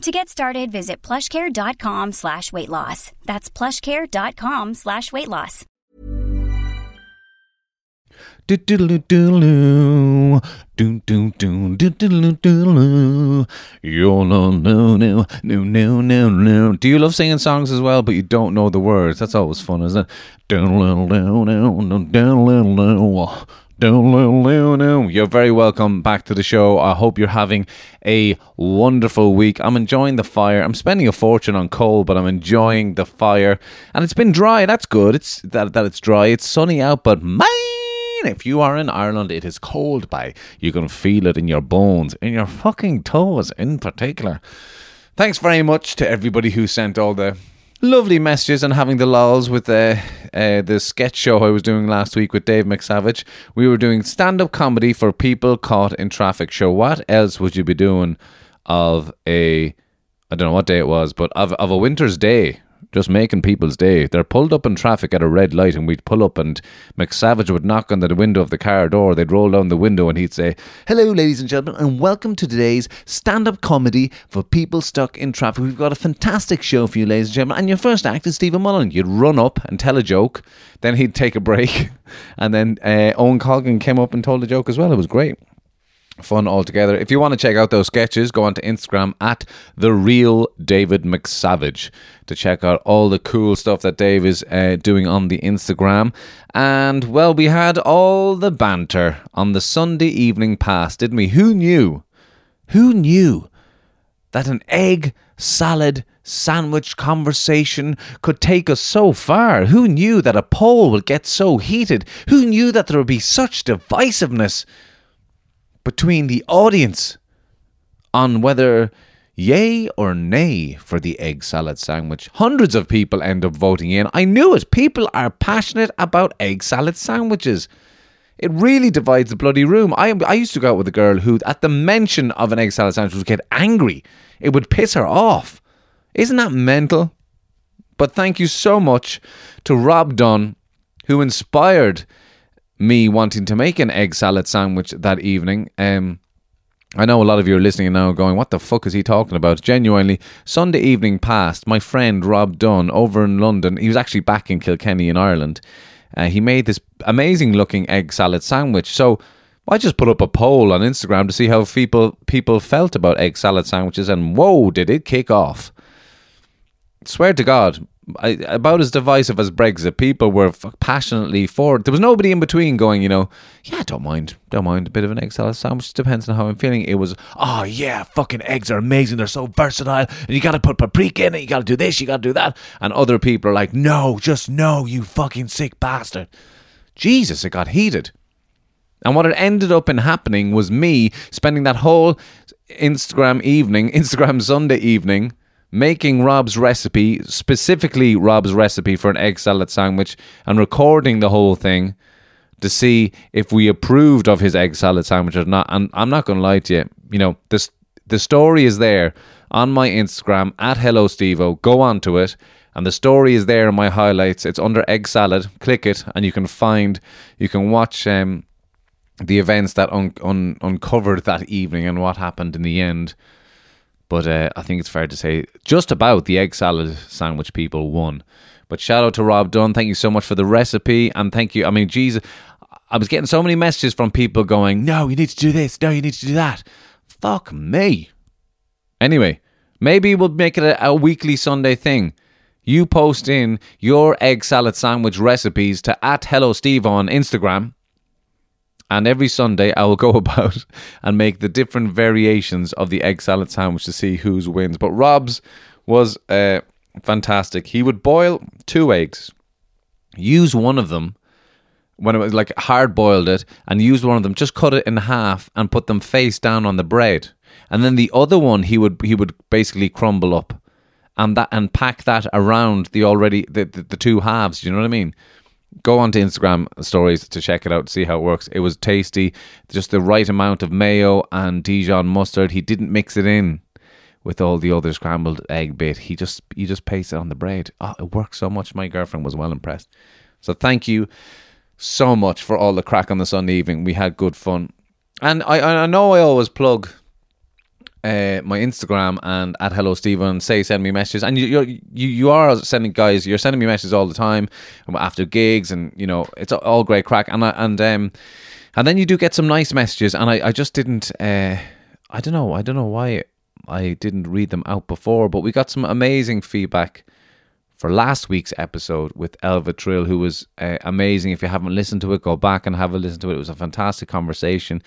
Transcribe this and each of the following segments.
To get started, visit plushcare.com slash weight loss. That's plushcare.com slash weight loss. No, no, no, no, no, no, no. Do you love singing songs as well, but you don't know the words? That's always fun, isn't it? You're very welcome back to the show. I hope you're having a wonderful week. I'm enjoying the fire. I'm spending a fortune on coal, but I'm enjoying the fire. And it's been dry. That's good. It's that, that it's dry. It's sunny out, but man, if you are in Ireland, it is cold by. You can feel it in your bones, in your fucking toes in particular. Thanks very much to everybody who sent all the lovely messages and having the lols with the uh, the sketch show I was doing last week with Dave McSavage. We were doing stand up comedy for people caught in traffic. Show what else would you be doing of a I don't know what day it was, but of of a winter's day. Just making people's day. They're pulled up in traffic at a red light, and we'd pull up, and McSavage would knock on the window of the car door. They'd roll down the window, and he'd say, Hello, ladies and gentlemen, and welcome to today's stand up comedy for people stuck in traffic. We've got a fantastic show for you, ladies and gentlemen. And your first act is Stephen Mullan. You'd run up and tell a joke, then he'd take a break, and then uh, Owen Colgan came up and told a joke as well. It was great fun altogether. If you want to check out those sketches, go on to Instagram at the real David McSavage to check out all the cool stuff that Dave is uh, doing on the Instagram. And well, we had all the banter on the Sunday evening pass, didn't we? Who knew? Who knew that an egg salad sandwich conversation could take us so far? Who knew that a poll would get so heated? Who knew that there would be such divisiveness? Between the audience on whether yay or nay for the egg salad sandwich. Hundreds of people end up voting in. I knew it. People are passionate about egg salad sandwiches. It really divides the bloody room. I, I used to go out with a girl who, at the mention of an egg salad sandwich, would get angry. It would piss her off. Isn't that mental? But thank you so much to Rob Dunn, who inspired me wanting to make an egg salad sandwich that evening. Um, I know a lot of you are listening now going, what the fuck is he talking about? Genuinely, Sunday evening passed, my friend Rob Dunn over in London, he was actually back in Kilkenny in Ireland. Uh, he made this amazing looking egg salad sandwich. So I just put up a poll on Instagram to see how people people felt about egg salad sandwiches, and whoa, did it kick off! Swear to God, about as divisive as Brexit. People were passionately for it. There was nobody in between going, you know, yeah, don't mind, don't mind a bit of an egg salad sandwich. Depends on how I'm feeling. It was, oh yeah, fucking eggs are amazing. They're so versatile, and you got to put paprika in it. You got to do this. You got to do that. And other people are like, no, just no, you fucking sick bastard. Jesus, it got heated. And what it ended up in happening was me spending that whole Instagram evening, Instagram Sunday evening making Rob's recipe, specifically Rob's recipe for an egg salad sandwich, and recording the whole thing to see if we approved of his egg salad sandwich or not. And I'm not going to lie to you, you know, this the story is there on my Instagram at Hello Stevo. Go on to it. And the story is there in my highlights. It's under egg salad. Click it, and you can find, you can watch um, the events that un- un- uncovered that evening and what happened in the end. But uh, I think it's fair to say just about the egg salad sandwich people won. But shout out to Rob Dunn. Thank you so much for the recipe. And thank you. I mean, Jesus, I was getting so many messages from people going, no, you need to do this. No, you need to do that. Fuck me. Anyway, maybe we'll make it a, a weekly Sunday thing. You post in your egg salad sandwich recipes to at Hello Steve on Instagram. And every Sunday, I will go about and make the different variations of the egg salad sandwich to see whose wins. But Rob's was uh, fantastic. He would boil two eggs, use one of them when it was like hard boiled it, and use one of them, just cut it in half and put them face down on the bread. And then the other one he would he would basically crumble up and that and pack that around the already the, the, the two halves. Do you know what I mean? Go on to Instagram stories to check it out, see how it works. It was tasty, just the right amount of mayo and Dijon mustard. He didn't mix it in with all the other scrambled egg bit. He just he just pasted it on the bread. Oh, it worked so much. My girlfriend was well impressed. So thank you so much for all the crack on the Sunday evening. We had good fun, and I I know I always plug uh, my Instagram and at Hello Stephen. Say send me messages, and you you're, you you are sending guys. You're sending me messages all the time after gigs, and you know it's all great crack. And I, and um and then you do get some nice messages, and I I just didn't. Uh, I don't know. I don't know why I didn't read them out before, but we got some amazing feedback for last week's episode with Elva Trill, who was uh, amazing. If you haven't listened to it, go back and have a listen to it. It was a fantastic conversation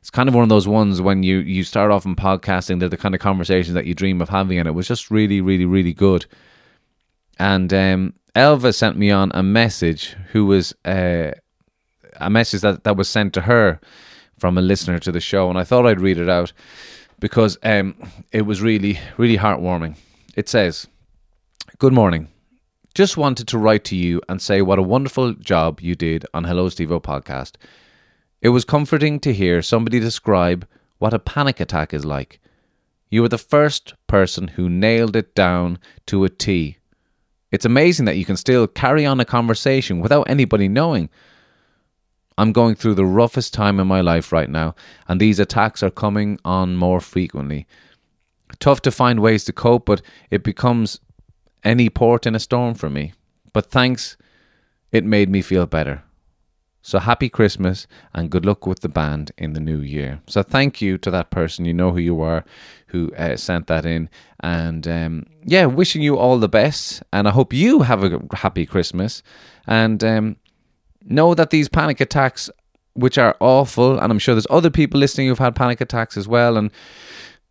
it's kind of one of those ones when you you start off in podcasting, they're the kind of conversations that you dream of having, and it was just really, really, really good. And um, Elva sent me on a message, who was uh, a message that that was sent to her from a listener to the show, and I thought I'd read it out because um, it was really, really heartwarming. It says, "Good morning." Just wanted to write to you and say what a wonderful job you did on Hello Stevo podcast. It was comforting to hear somebody describe what a panic attack is like. You were the first person who nailed it down to a T. It's amazing that you can still carry on a conversation without anybody knowing. I'm going through the roughest time in my life right now, and these attacks are coming on more frequently. Tough to find ways to cope, but it becomes any port in a storm for me. But thanks, it made me feel better. So happy Christmas and good luck with the band in the new year. So thank you to that person. You know who you are who uh, sent that in. And um, yeah, wishing you all the best. And I hope you have a happy Christmas. And um, know that these panic attacks, which are awful, and I'm sure there's other people listening who've had panic attacks as well. And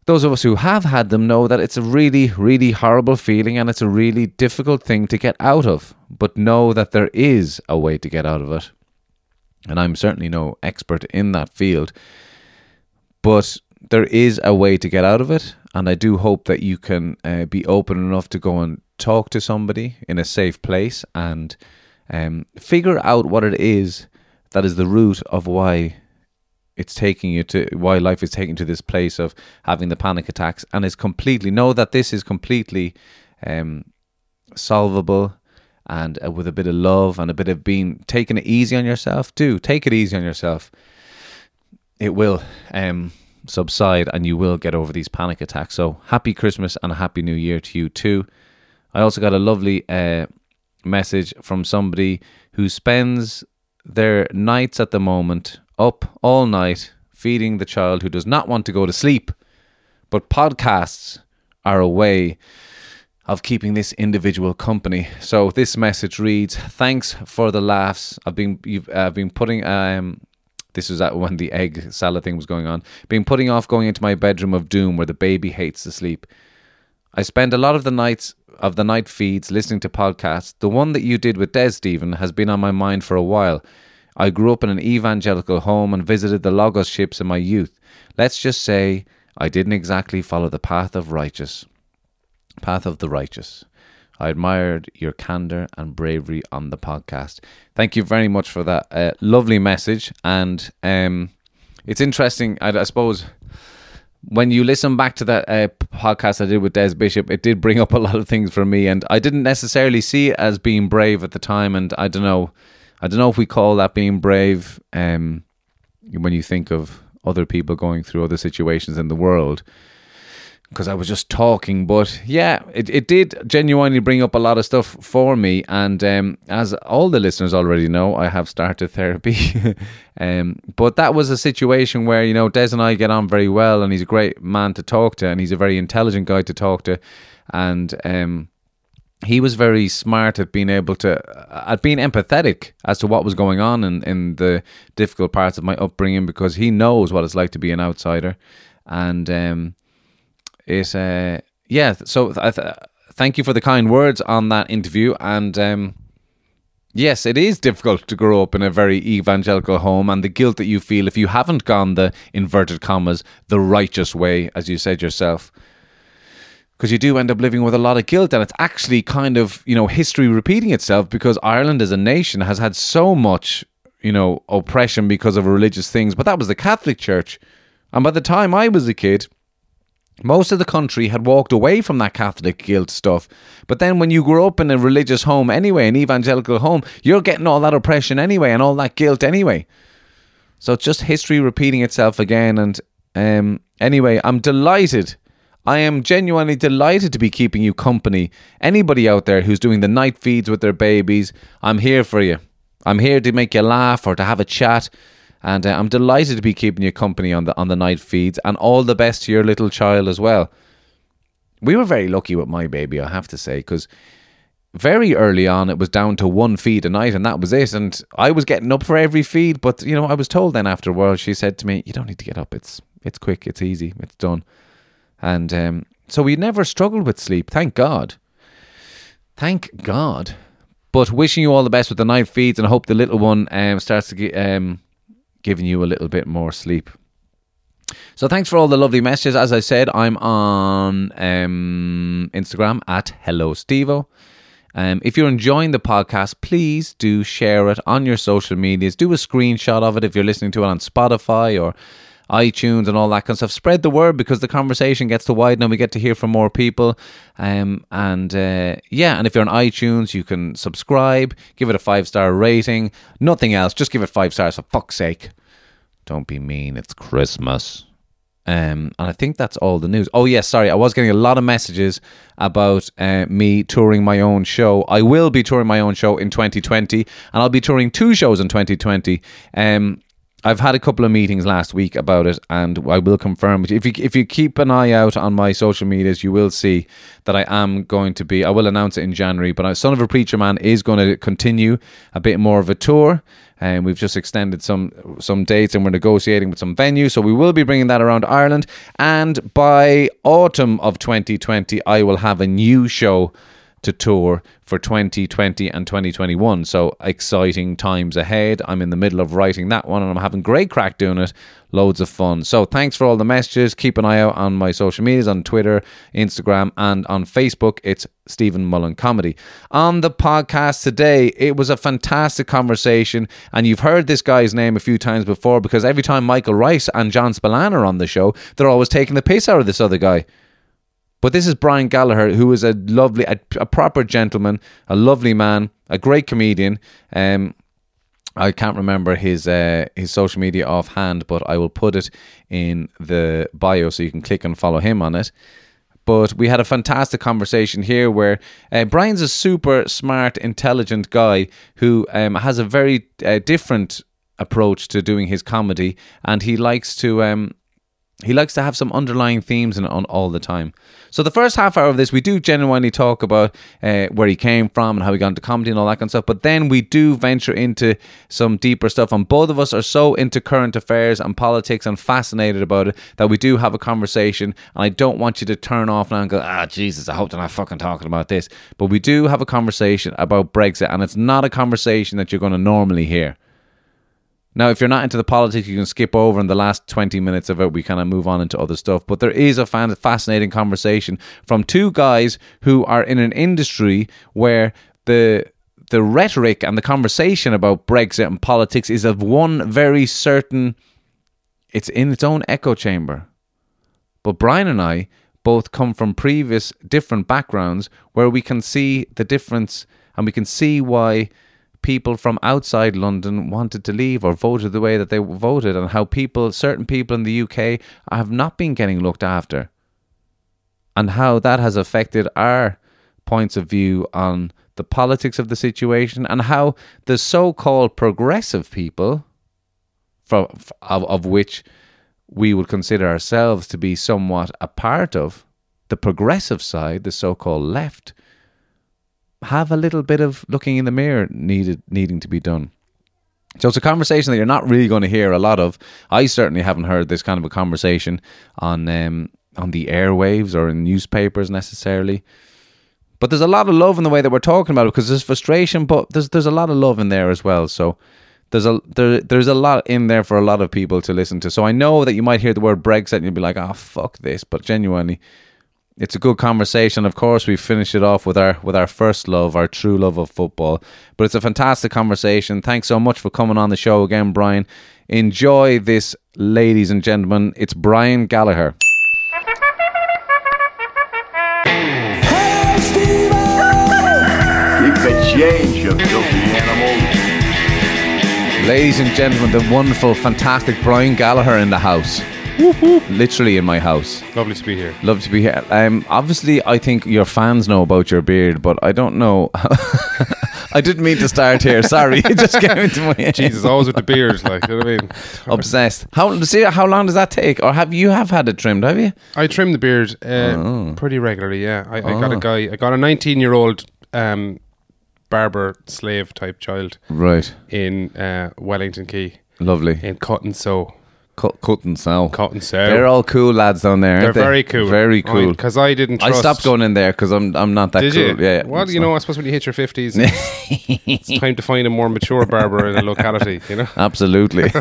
those of us who have had them know that it's a really, really horrible feeling and it's a really difficult thing to get out of. But know that there is a way to get out of it and I'm certainly no expert in that field, but there is a way to get out of it. And I do hope that you can uh, be open enough to go and talk to somebody in a safe place and um, figure out what it is that is the root of why it's taking you to why life is taking to this place of having the panic attacks and is completely know that this is completely um, solvable and uh, with a bit of love and a bit of being taking it easy on yourself, do take it easy on yourself. It will um, subside and you will get over these panic attacks. So happy Christmas and a happy New Year to you too. I also got a lovely uh, message from somebody who spends their nights at the moment up all night feeding the child who does not want to go to sleep. But podcasts are a way of keeping this individual company. So this message reads: Thanks for the laughs. I've been you've been putting um. This was at when the egg salad thing was going on. Been putting off going into my bedroom of doom where the baby hates to sleep. I spend a lot of the nights of the night feeds listening to podcasts. The one that you did with Des Stephen has been on my mind for a while. I grew up in an evangelical home and visited the Logos ships in my youth. Let's just say I didn't exactly follow the path of righteous. Path of the Righteous. I admired your candor and bravery on the podcast. Thank you very much for that uh, lovely message. And um, it's interesting, I, I, suppose, when you listen back to that uh, podcast I did with Des Bishop, it did bring up a lot of things for me. And I didn't necessarily see it as being brave at the time. And I don't know, I don't know if we call that being brave um, when you think of other people going through other situations in the world because I was just talking. But yeah, it, it did genuinely bring up a lot of stuff for me. And um, as all the listeners already know, I have started therapy. um, but that was a situation where, you know, Des and I get on very well, and he's a great man to talk to, and he's a very intelligent guy to talk to. And um, he was very smart at being able to at being empathetic as to what was going on in, in the difficult parts of my upbringing because he knows what it's like to be an outsider and um it uh yeah so th- th- thank you for the kind words on that interview. And um Yes, it is difficult to grow up in a very evangelical home, and the guilt that you feel if you haven't gone the inverted commas, the righteous way, as you said yourself. Because you do end up living with a lot of guilt. And it's actually kind of you know history repeating itself because Ireland as a nation has had so much you know oppression because of religious things. But that was the Catholic Church. And by the time I was a kid most of the country had walked away from that Catholic guilt stuff but then when you grow up in a religious home anyway an evangelical home you're getting all that oppression anyway and all that guilt anyway so it's just history repeating itself again and um anyway I'm delighted I am genuinely delighted to be keeping you company. Anybody out there who's doing the night feeds with their babies, I'm here for you. I'm here to make you laugh or to have a chat. And uh, I'm delighted to be keeping you company on the on the night feeds and all the best to your little child as well. We were very lucky with my baby, I have to say, because very early on it was down to one feed a night and that was it. And I was getting up for every feed, but you know, I was told then afterwards, she said to me, You don't need to get up, it's it's quick, it's easy, it's done. And um, so we never struggled with sleep, thank God. Thank God. But wishing you all the best with the night feeds, and I hope the little one um, starts to get, um, giving you a little bit more sleep. So thanks for all the lovely messages. As I said, I'm on um, Instagram at Hello Stevo. Um, if you're enjoying the podcast, please do share it on your social medias. Do a screenshot of it if you're listening to it on Spotify or iTunes and all that kind of stuff. Spread the word because the conversation gets to widen and we get to hear from more people. Um, and uh, yeah, and if you're on iTunes, you can subscribe, give it a five star rating. Nothing else, just give it five stars for fuck's sake. Don't be mean, it's Christmas. Um, and I think that's all the news. Oh, yes, sorry. I was getting a lot of messages about uh, me touring my own show. I will be touring my own show in 2020, and I'll be touring two shows in 2020. Um, I've had a couple of meetings last week about it, and I will confirm. If you if you keep an eye out on my social medias, you will see that I am going to be. I will announce it in January, but Son of a Preacher Man is going to continue a bit more of a tour, and we've just extended some some dates, and we're negotiating with some venues. So we will be bringing that around Ireland, and by autumn of 2020, I will have a new show to tour for 2020 and 2021. So exciting times ahead. I'm in the middle of writing that one and I'm having great crack doing it. Loads of fun. So thanks for all the messages. Keep an eye out on my social medias on Twitter, Instagram, and on Facebook. It's Stephen Mullan Comedy. On the podcast today, it was a fantastic conversation. And you've heard this guy's name a few times before because every time Michael Rice and John Spillane are on the show, they're always taking the piss out of this other guy. But this is Brian Gallagher, who is a lovely, a, a proper gentleman, a lovely man, a great comedian. Um, I can't remember his uh, his social media offhand, but I will put it in the bio so you can click and follow him on it. But we had a fantastic conversation here where uh, Brian's a super smart, intelligent guy who um, has a very uh, different approach to doing his comedy, and he likes to um, he likes to have some underlying themes in on all the time. So the first half hour of this, we do genuinely talk about uh, where he came from and how he got into comedy and all that kind of stuff. But then we do venture into some deeper stuff, and both of us are so into current affairs and politics and fascinated about it that we do have a conversation. And I don't want you to turn off now and go, "Ah, Jesus, I hope they're not fucking talking about this." But we do have a conversation about Brexit, and it's not a conversation that you're going to normally hear. Now, if you're not into the politics, you can skip over in the last 20 minutes of it. We kind of move on into other stuff. But there is a fascinating conversation from two guys who are in an industry where the the rhetoric and the conversation about Brexit and politics is of one very certain it's in its own echo chamber. But Brian and I both come from previous different backgrounds where we can see the difference and we can see why people from outside London wanted to leave or voted the way that they voted, and how people, certain people in the UK, have not been getting looked after, and how that has affected our points of view on the politics of the situation, and how the so-called progressive people, from of, of which we would consider ourselves to be somewhat a part of, the progressive side, the so-called left have a little bit of looking in the mirror needed needing to be done. So it's a conversation that you're not really going to hear a lot of. I certainly haven't heard this kind of a conversation on um, on the airwaves or in newspapers necessarily. But there's a lot of love in the way that we're talking about it because there's frustration, but there's there's a lot of love in there as well. So there's a there there's a lot in there for a lot of people to listen to. So I know that you might hear the word Brexit and you'll be like, "Oh fuck this," but genuinely, it's a good conversation. Of course, we finish it off with our with our first love, our true love of football. But it's a fantastic conversation. Thanks so much for coming on the show again, Brian. Enjoy this, ladies and gentlemen. It's Brian Gallagher. Hey, Keep the change, you filthy animals. Ladies and gentlemen, the wonderful, fantastic Brian Gallagher in the house. Literally in my house. Lovely to be here. Love to be here. Um, obviously, I think your fans know about your beard, but I don't know. I didn't mean to start here. Sorry, it just came into my head. Jesus, always with the beard, like you know what I mean. Obsessed. How see? How long does that take? Or have you have had it trimmed? Have you? I trim the beard uh, Oh. pretty regularly. Yeah, I, I got a guy. I got a 19 year old um, barber slave type child Right. in uh, Wellington Quay Lovely. in Cut and Sew. Cut, cut and sew. Cut and Sew. They're all cool lads down there. They're they? very cool. Very cool. Because I didn't. I stopped going in there because I'm I'm not that Did cool. you? Yeah. yeah. Well, you know, I suppose when you hit your 50s, it's time to find a more mature barber in a locality. You know. Absolutely.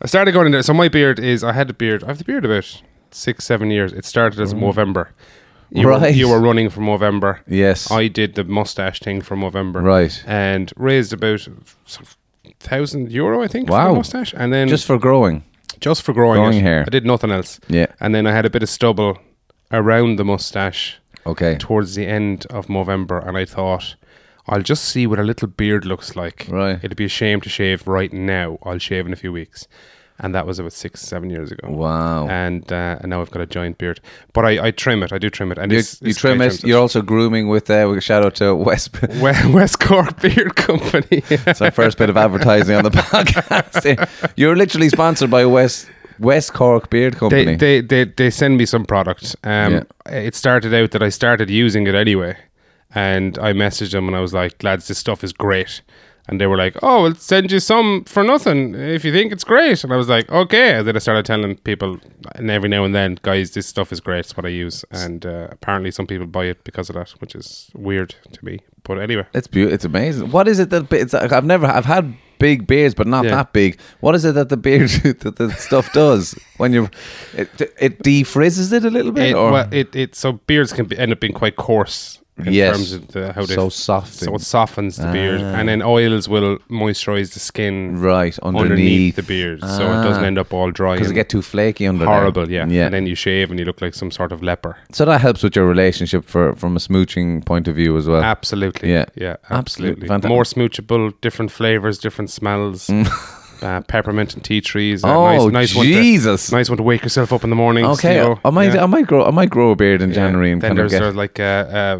I started going in there. So my beard is. I had a beard. I have the beard about six, seven years. It started as oh. Movember. You were, Right. you were running for Movember. yes. I did the mustache thing for Movember. Right. And raised about thousand euro, I think, for Wow. the mustache. And then Just for growing. just for growing, growing it. hair. I did nothing else. Yeah. And then I had a bit of stubble around the mustache Okay. towards the end of November, and I thought. I'll just see what a little beard looks like. Right. It'd be a shame to shave right now. I'll shave in a few weeks. And that was about six, seven years ago. Wow. And, uh, and now I've got a giant beard. But I, I trim it. I do trim it. And you, it's, you it's trim it. You're also grooming with uh, with a shout out to West. We- West Cork Beard Company. It's our first bit of advertising on the podcast. You're literally sponsored by West West Cork Beard Company. they, they, they, they send me some product. Um, Yeah. It started out that I started using it anyway. And I messaged them and I was like, lads, this stuff is great. And they were like, oh, we'll send you some for nothing if you think it's great. And I was like, okay. And then I started telling people, and every now and then, guys, this stuff is great. It's what I use. And uh, apparently some people buy it because of that, which is weird to me. But anyway. it's beautiful. It's amazing. What is it that it's? I've never. I've had big beards, but not Yeah. that big. What is it that the beard that the stuff does when you? It, it defrizzes it a little bit, It, or well, it, it so beards can be, end up being quite coarse in Yes. terms of the, how they So soft So it softens the beard, Ah. and then oils will moisturize the skin right underneath, underneath, the beard, so it doesn't Ah. end up all dry. because it get too flaky under there. horrible, yeah. yeah. And then you shave and you look like some sort of leper. so that helps with your relationship for from a smooching point of view as well. Absolutely, Yeah. yeah, Absolutely. absolutely. More smoochable, different flavors, different smells. Uh, peppermint and tea trees. uh, Oh, nice, nice Jesus. One to, nice one to wake yourself up in the morning. okay, You know, I might yeah. I might grow I might grow a beard in Yeah. January and then kind of there's get uh, like uh,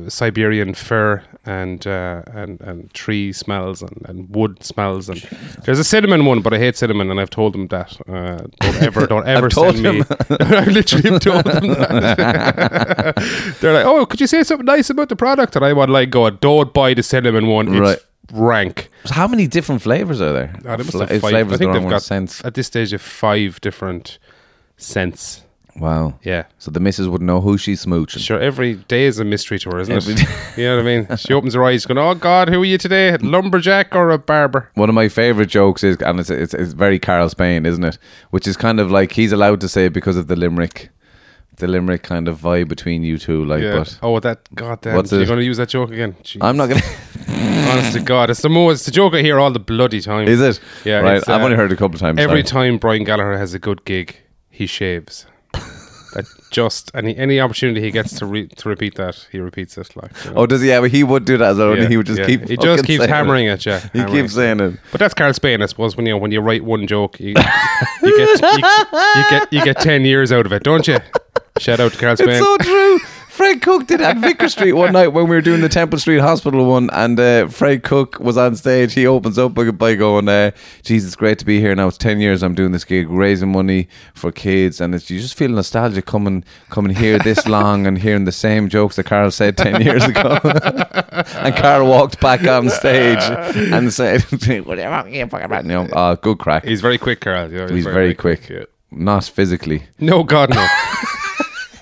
uh, Siberian fir and uh, and and tree smells and, and wood smells and there's a cinnamon one, but I hate cinnamon and I've told them that uh, don't ever don't ever send me. I literally have told them that. They're like, oh, could you say something nice about the product? And I would like go, don't buy the cinnamon one. It's Right. Rank. So how many different flavors are there? Oh, Fla- five. flavors I think they've got sense. at this stage of five different scents. Wow. Yeah. So the missus would know who she's smooching. Sure, every day is a mystery to her, isn't Every it? you know what I mean? She opens her eyes, going, "Oh God, who are you today? A lumberjack or a barber?" One of my favorite jokes is, and it's, it's it's very Karl Spain, isn't it? Which is kind of like he's allowed to say it because of the limerick, the limerick kind of vibe between you two. Like, Yeah. but oh, that goddamn! What's You're going to use that joke again? Jeez. I'm not gonna. Honest to God, it's the most. It's the joke I hear all the bloody time. is it? Yeah, Right. I've uh, only heard it a couple of times. Every time Brian Gallagher has a good gig, he shaves. Just any any opportunity he gets to re, to repeat that, he repeats it. Like, you oh, know. Oh, does he? Yeah, but he would do that as well. Yeah, he would just yeah. keep. He just keeps hammering it. it. Yeah, He hammering keeps it. saying it. But that's Karl Spain, I suppose. When you when you write one joke, you, you get you, you get you get ten years out of it, don't you? Shout out to Karl Spain. It's so true. Fred Cooke did at Vicar Street one night when we were doing the Temple Street Hospital one, and uh, Fred Cooke was on stage. He opens up by, going, uh, "Jesus, great to be here. Now it's ten years I'm doing this gig, raising money for kids, and it's, you just feel nostalgic coming coming here this long and hearing the same jokes that Karl said ten years ago." and Karl walked back on stage and said, "Whatever you fucking about?" No, uh, good crack. He's very quick, Karl. Yeah, He's very quick. yeah. Not physically. No, God, no.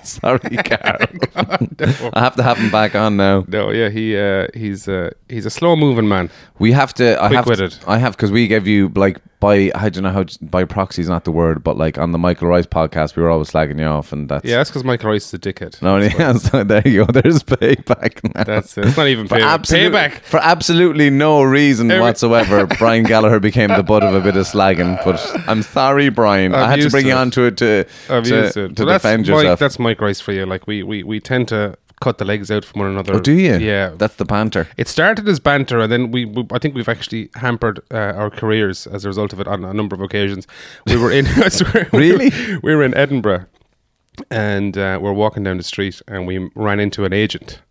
Sorry, Karl. I have to have him back on now. no, yeah, he uh, he's uh, he's a slow moving man. We have to. I have. To, I have because we gave you like by. I don't know how by proxy is not the word, but like on the Michael Rice podcast, we were always slagging you off, and that's Yeah, that's because Michael Rice is a dickhead. No, yeah, so there you go. There's payback. Now. That's it. It's not even for payback. absolute- Payback. for absolutely no reason Every- whatsoever. Brian Gallagher became the butt of a bit of slagging, but I'm sorry, Brian. I'm I had to bring to you it. onto it to to, it. to defend Mike, yourself. that's Mike Rice for you. Like we, we, we tend to cut the legs out from one another. oh, do you? Yeah. that's the banter. it started as banter, and then we, we I think we've actually hampered uh, our careers as a result of it on a number of occasions. We were in, I swear, we Really? we were in Edinburgh, and uh, we're walking down the street, and we ran into an agent.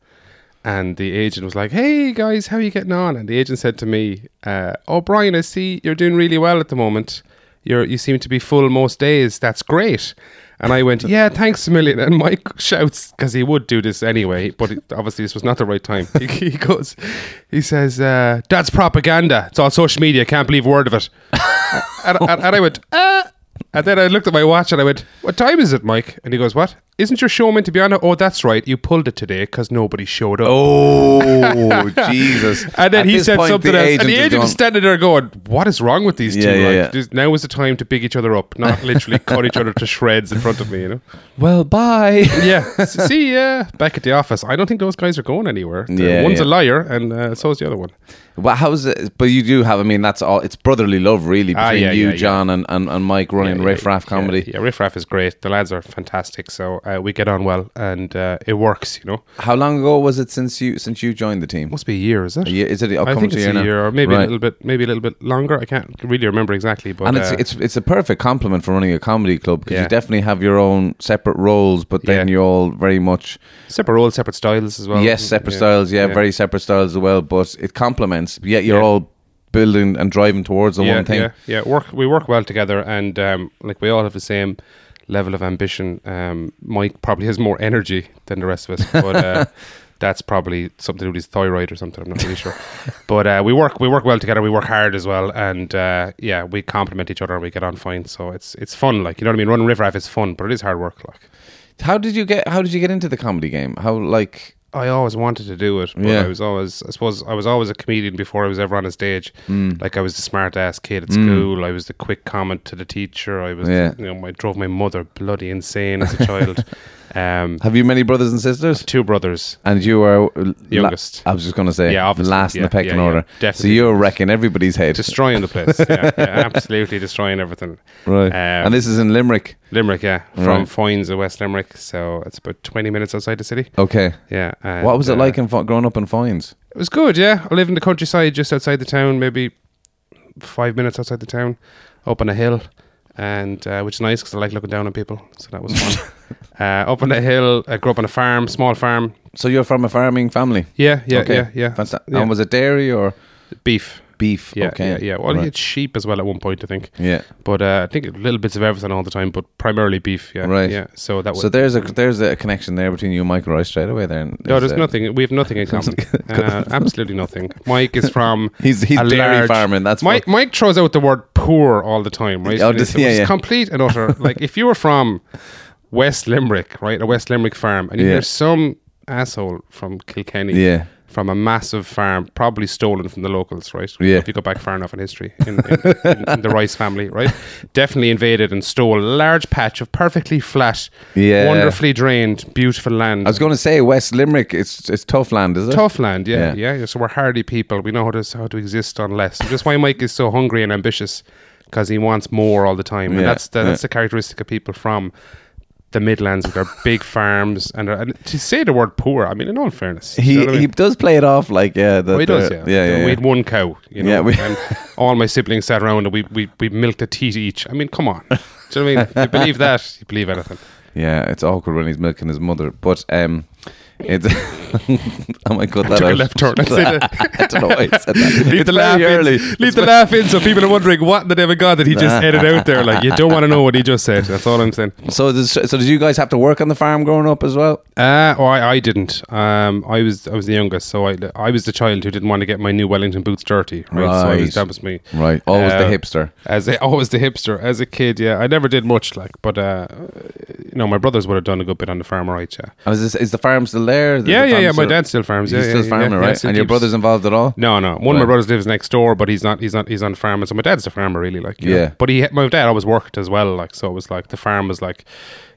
And the agent was like, "Hey guys, how are you getting on?" And the agent said to me, uh, "Oh, Brian, I see you're doing really well at the moment. You're you seem to be full most days. That's great." And I went, "Yeah, thanks a million. And Mike shouts because he would do this anyway, but it, obviously this was not the right time. He, he goes, he says, uh, "That's propaganda. It's on social media. Can't believe a word of it." and, and, and I went, "Ah." And then I looked at my watch and I went, "What time is it, Mike?" And he goes, "What? Isn't your show meant to be on?" Oh, that's right. You pulled it today because nobody showed up. Oh Jesus! And then At he this said point, something the else, agent and the agent is standing there going, "What is wrong with these two? yeah, like, yeah. this- now is the time to pick each other up, not literally cut each other to shreds in front of me." You know? Well, bye. Yeah. See, yeah, back at the office. I don't think those guys are going anywhere. The- Yeah, one's yeah. a liar, and uh, so is the other one. Well, how's it? But you do have. I mean, that's all. It's brotherly love, really, Ah, between yeah, you, yeah, yeah. John, and, and, and Mike running Yeah, Riff Raff yeah, comedy. Yeah, Riff Raff is great. The lads are fantastic, so uh, we get on well, and uh, it works. You know, How long ago was it since you since you joined the team? must be a year, is it? A year- is it? Oh, I think to it's a a year, year, now? or maybe a little bit, maybe a little bit longer. I can't really remember exactly, but and it's uh, it's it's a perfect compliment for running a comedy club because Yeah. you definitely have your own separate roles, but then Yeah. you're all very much separate roles, separate styles as well. yes, separate Yeah, styles. Yeah, very separate styles as well. But it complements. Yet you're Yeah. all building and driving towards the yeah, one thing. Yeah, yeah, work. We work well together, and um, like we all have the same level of ambition. Um, Mike probably has more energy than the rest of us, but uh, that's probably something to do with his thyroid or something. I'm not really sure. But uh, we work. We work well together. We work hard as well, and uh, yeah, we complement each other and we get on fine. So it's it's fun. Like you know what I mean. Running Riff Raff is fun, but it is hard work. Like How did you get? How did you get into the comedy game? How like I always wanted to do it, but Yeah. I was always, I suppose, I was always a comedian before I was ever on a stage. Mm. Like I was the smart ass kid at school. I was the quick comment to the teacher. I was, Yeah. you know, I drove my mother bloody insane as a child. Um, have you many brothers and sisters? two brothers. And you are Youngest. La- I was just going to say, Yeah, obviously, last in the pecking yeah, yeah, order. So you're wrecking everybody's head, Destroying the place, yeah, yeah, absolutely destroying everything. right? Um, and this is in Limerick. Limerick, yeah, from Right. Foynes of West Limerick, so it's about twenty minutes outside the city. Okay. Yeah. and, what was it uh, like in Fo- growing up in Foynes? It was good, yeah. I live in the countryside, just outside the town, maybe five minutes outside the town, up on a hill, and uh, which is nice because I like looking down on people, so that was fun. uh, up on a hill, I grew up on a farm, small farm. So you're from a farming family. Yeah, yeah, okay. yeah, yeah. Yeah. And was it dairy or Beef. Beef? Yeah, okay. yeah, yeah. Well, Right. he had sheep as well at one point, I think. Yeah. But uh, I think little bits of everything all the time, but primarily beef. Yeah, Right. Yeah. So that was. So there's a there's a connection there between you and Michael Rice straight away. There. no, there's nothing. We have nothing in common. uh, absolutely nothing. Mike is from. He's he's a dairy large- farming. That's Mike, what- Mike throws out the word poor all the time, right? Oh, it's, yeah, yeah. complete and utter. like if you were from West Limerick, right, a West Limerick farm, and you Yeah. hear some asshole from Kilkenny, Yeah. From a massive farm, probably stolen from the locals, right? Yeah. If you go back far enough in history, in, in, in, in the Rice family, right? Definitely invaded and stole a large patch of perfectly flat, Yeah. wonderfully drained, beautiful land. I was going to say West Limerick. It's it's tough land, is it? Tough land, yeah, Yeah. yeah, So we're hardy people. We know how to how to exist on less. Just why Mike is so hungry and ambitious because he wants more all the time, and Yeah, that's the, that's the characteristic of people from the Midlands with their big farms. And, and to say the word poor, I mean, in all fairness, He you know what I he mean? does play it off like yeah. The, Oh, he does, the- yeah. yeah, yeah, We yeah. had one cow, you know, Yeah, we- and all my siblings sat around and we, we, we milked a teat each. I mean, come on. Do you know what I mean? If you believe that, you believe anything. Yeah, it's awkward when he's milking his mother. But um, It's I might cut that Took a left turn. That's it. I don't know why I said that. Leave It's the laugh early. in. Leave the laugh in, so people are wondering what in the name of God did he just edit out there. Like you don't want to know what he just said. That's all I'm saying. So, does, so did you guys have to work on the farm growing up as well? Uh, oh, I, I didn't. Um, I was I was the youngest, so I I was the child who didn't want to get my new Wellington boots dirty. Right, so I was, that was me. Right, always the Uh, hipster. As a, always the hipster. As a kid, yeah, I never did much like, but uh, you know, my brothers would have done a good bit on the farm, right? Yeah, is, this, is the farm still there? The- yeah, the yeah, yeah. My still- dad still farms. Yeah, He's yeah, still yeah, farming, yeah, right? and your brother's involved at all? No, no. One of my brothers lives next door, but he's not. He's not. He's on farm. So my dad's a farmer, really. Like, you know. Yeah. But he, my dad, always worked as well. Like, so it was like the farm was like,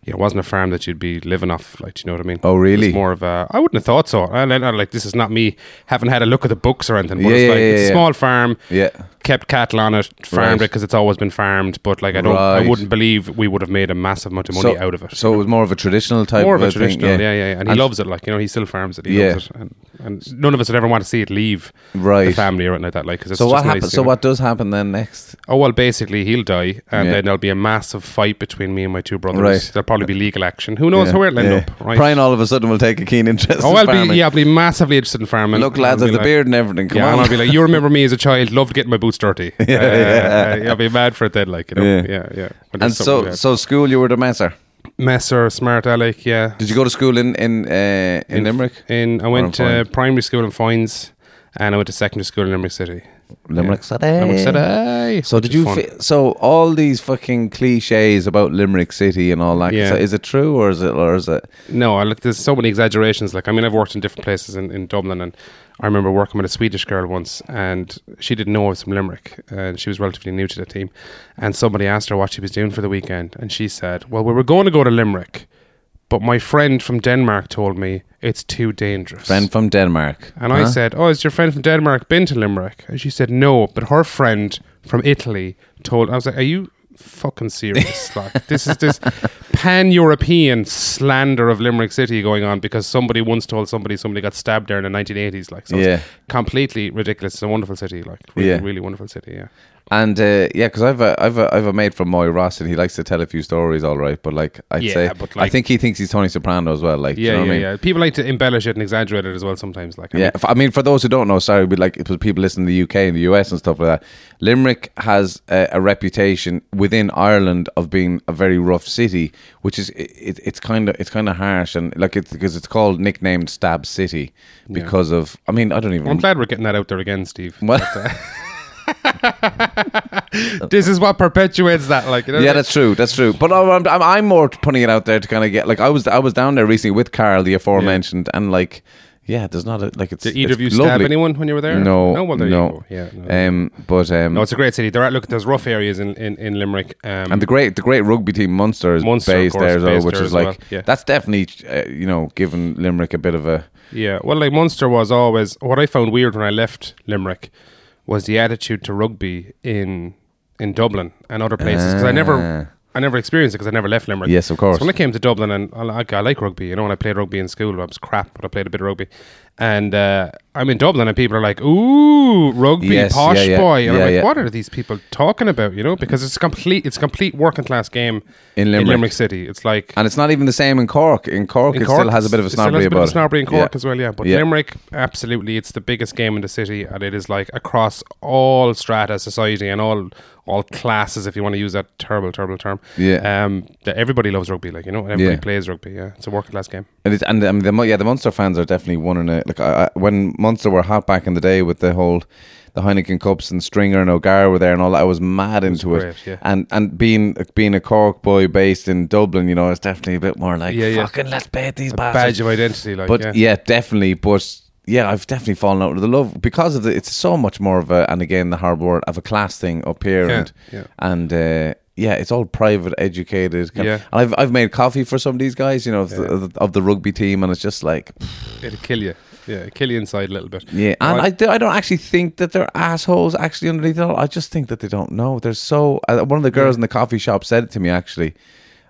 you know, it wasn't a farm that you'd be living off. Like, do you know what I mean? Oh, really? It was more of a. I wouldn't have thought so. And then, like, this is not me. Haven't had a look at the books or anything. But Yeah, it's yeah, like yeah, it's a yeah. small farm. Yeah. Kept cattle on it, farmed Right. it because it's always been farmed. But like, I don't. Right. I wouldn't believe we would have made a massive amount of money out of it. So it was more of a traditional type more of a thing, traditional, yeah, yeah, yeah. And he loves it. Like you know, he still farms it. He Yeah. loves it, and, and none of us would ever want to see it leave right. the family or anything like that. Like, 'cause it's So what happens? you So know? what does happen then next? Oh well, basically he'll die, and Yeah. then there'll be a massive fight between me and my two brothers. Right. There'll probably be legal action. Who knows Yeah, where it'll end yeah. up? Right? Brian all of a sudden will take a keen interest. oh, in I'll farming. be yeah, I'll be massively interested in farming. Look, lads, I've the like- beard and everything. Come yeah, on. and I'll be like, you remember me as a child? Loved getting my boots dirty. Yeah, Uh, yeah. I'll be mad for it then. Like you know, Yeah. yeah, yeah. And so, like so school, you were the messer. Messer, Smart Alec, yeah. Did you go to school in in uh, in, Limerick? In I went in to primary school in Foynes, and I went to secondary school in Limerick City. Limerick Yeah. City. Limerick City. So did you? Fi- so all these fucking cliches about Limerick City and all that. Yeah. is it true or is it or is it? No, I like there's so many exaggerations. Like I mean, I've worked in different places in, in Dublin, and I remember working with a Swedish girl once, and she didn't know I was from Limerick, and she was relatively new to the team. And somebody asked her what she was doing for the weekend, and she said, "Well, we were going to go to Limerick, but my friend from Denmark told me it's too dangerous." Friend from Denmark. And I said, "Oh, has your friend from Denmark been to Limerick?" And she said, "No, but her friend from Italy told." I was like, "Are you fucking serious? like, this is this pan-European slander of Limerick City going on because somebody once told somebody somebody got stabbed there in the 1980s. Like, so Yeah. it's completely ridiculous. It's a wonderful city, like, really, Yeah. really wonderful city. Yeah, And uh, yeah, because I've a, I've a, I've a mate from Moyross, and he likes to tell a few stories, all right. But like I'd Yeah, say, but I think he thinks he's Tony Soprano as well. Like, yeah, you know yeah, I mean? yeah. People like to embellish it and exaggerate it as well sometimes. Like, I Yeah, mean, if- I mean, for those who don't know, sorry, but like people listening to the UK and the US and stuff like that. Limerick has a, a reputation within Ireland of being a very rough city, which is it, it's kind of it's kind of harsh and like it's because it's called nicknamed Stab City because of. I mean, I don't even. I'm glad we're getting that out there again, Steve. Well, uh, this is what perpetuates that. Like, you know, yeah, that's true. That's true. But I'm, I'm, I'm more putting it out there to kind of get like I was I was down there recently with Karl, the aforementioned, and like yeah, there's not a like it's. Did either it's of you stab lovely. anyone when you were there? No, no. Well, there no. you go. Yeah, no. Um, but um, no, it's a great city. There are look, there's rough areas in in, in Limerick. Um, And the great, the great rugby team Munster is Munster, based course, there based which there is as well, like yeah. that's definitely uh, you know giving Limerick a bit of a yeah, well, like Munster was always what I found weird when I left Limerick was the attitude to rugby in in Dublin and other places because I never. I never experienced it because I never left Limerick. Ah. Yes, of course. So when I came to Dublin and I like, I like rugby, you know, when I played rugby in school, I was crap, but I played a bit of rugby. And uh, I'm in Dublin and people are like, ooh, rugby, Yes, posh yeah, yeah, boy. And I'm like, yeah. what are these people talking about, you know? Because it's complete, it's a complete working class game In Limerick. City. It's like, and it's not even the same in Cork. In Cork, in it Cork, still has a bit of a it still has snobbery a bit about of snobbery in. Cork Yeah. as well, yeah. But Yeah. Limerick, absolutely, it's the biggest game in the city, and it is like across all strata society and all all classes, if you want to use that terrible, terrible term. Yeah. Um, that everybody loves rugby, like you know, everybody Yeah. plays rugby. Yeah, it's a working class game. And, it's, and I mean, the, yeah, the Munster fans are definitely one in it. Like I, I, when Munster were hot back in the day with the whole the Heineken Cups and Stringer and O'Gara were there and all that, I was mad into it. great, yeah. And and being being a Cork boy based in Dublin, you know, it's definitely a bit more like Yeah, yeah. fucking let's beat these A bastards. badge of identity, like but yeah. yeah. definitely. But yeah, I've definitely fallen out with the love because of the. It's so much more of a, and again, the hard word of a class thing up here, Yeah, and yeah. and uh, yeah, it's all private, educated. kind- Yeah. and I've I've made coffee for some of these guys, you know, of, the, of the rugby team, and it's just like, It'll kill you. Yeah, it'll kill you inside a little bit. yeah. And. I, do, I don't actually think that they're assholes. Actually, underneath it all, I just think that they don't know. They're so. Uh, one of the girls in the coffee shop said it to me. Actually,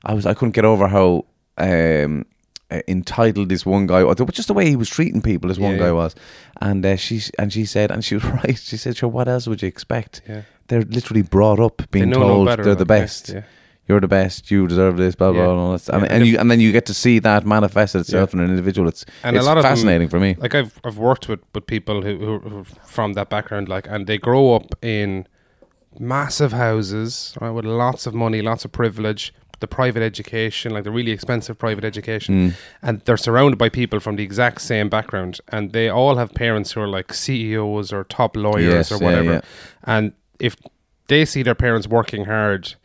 I was I couldn't get over how. Um, uh, entitled this one guy was just the way he was treating people this one Yeah, guy yeah. was and uh, she and she said and she was right she said sure what else would you expect Yeah. They're literally brought up being no told better, they're the like, yeah, best yeah. you're the best, you deserve this, blah blah, Yeah. blah. And, and, Yeah. and you and then you get to see that manifest itself in an individual. It's and it's a lot of them- fascinating for me. Like I've I've worked with, with people who, who who from that background, like, and they grow up in massive houses, right, with lots of money, lots of privilege, the private education, like the really expensive private education, mm. and they're surrounded by people from the exact same background, and they all have parents who are like CEOs or top lawyers Yes, or yeah, whatever, yeah. and if they see their parents working hard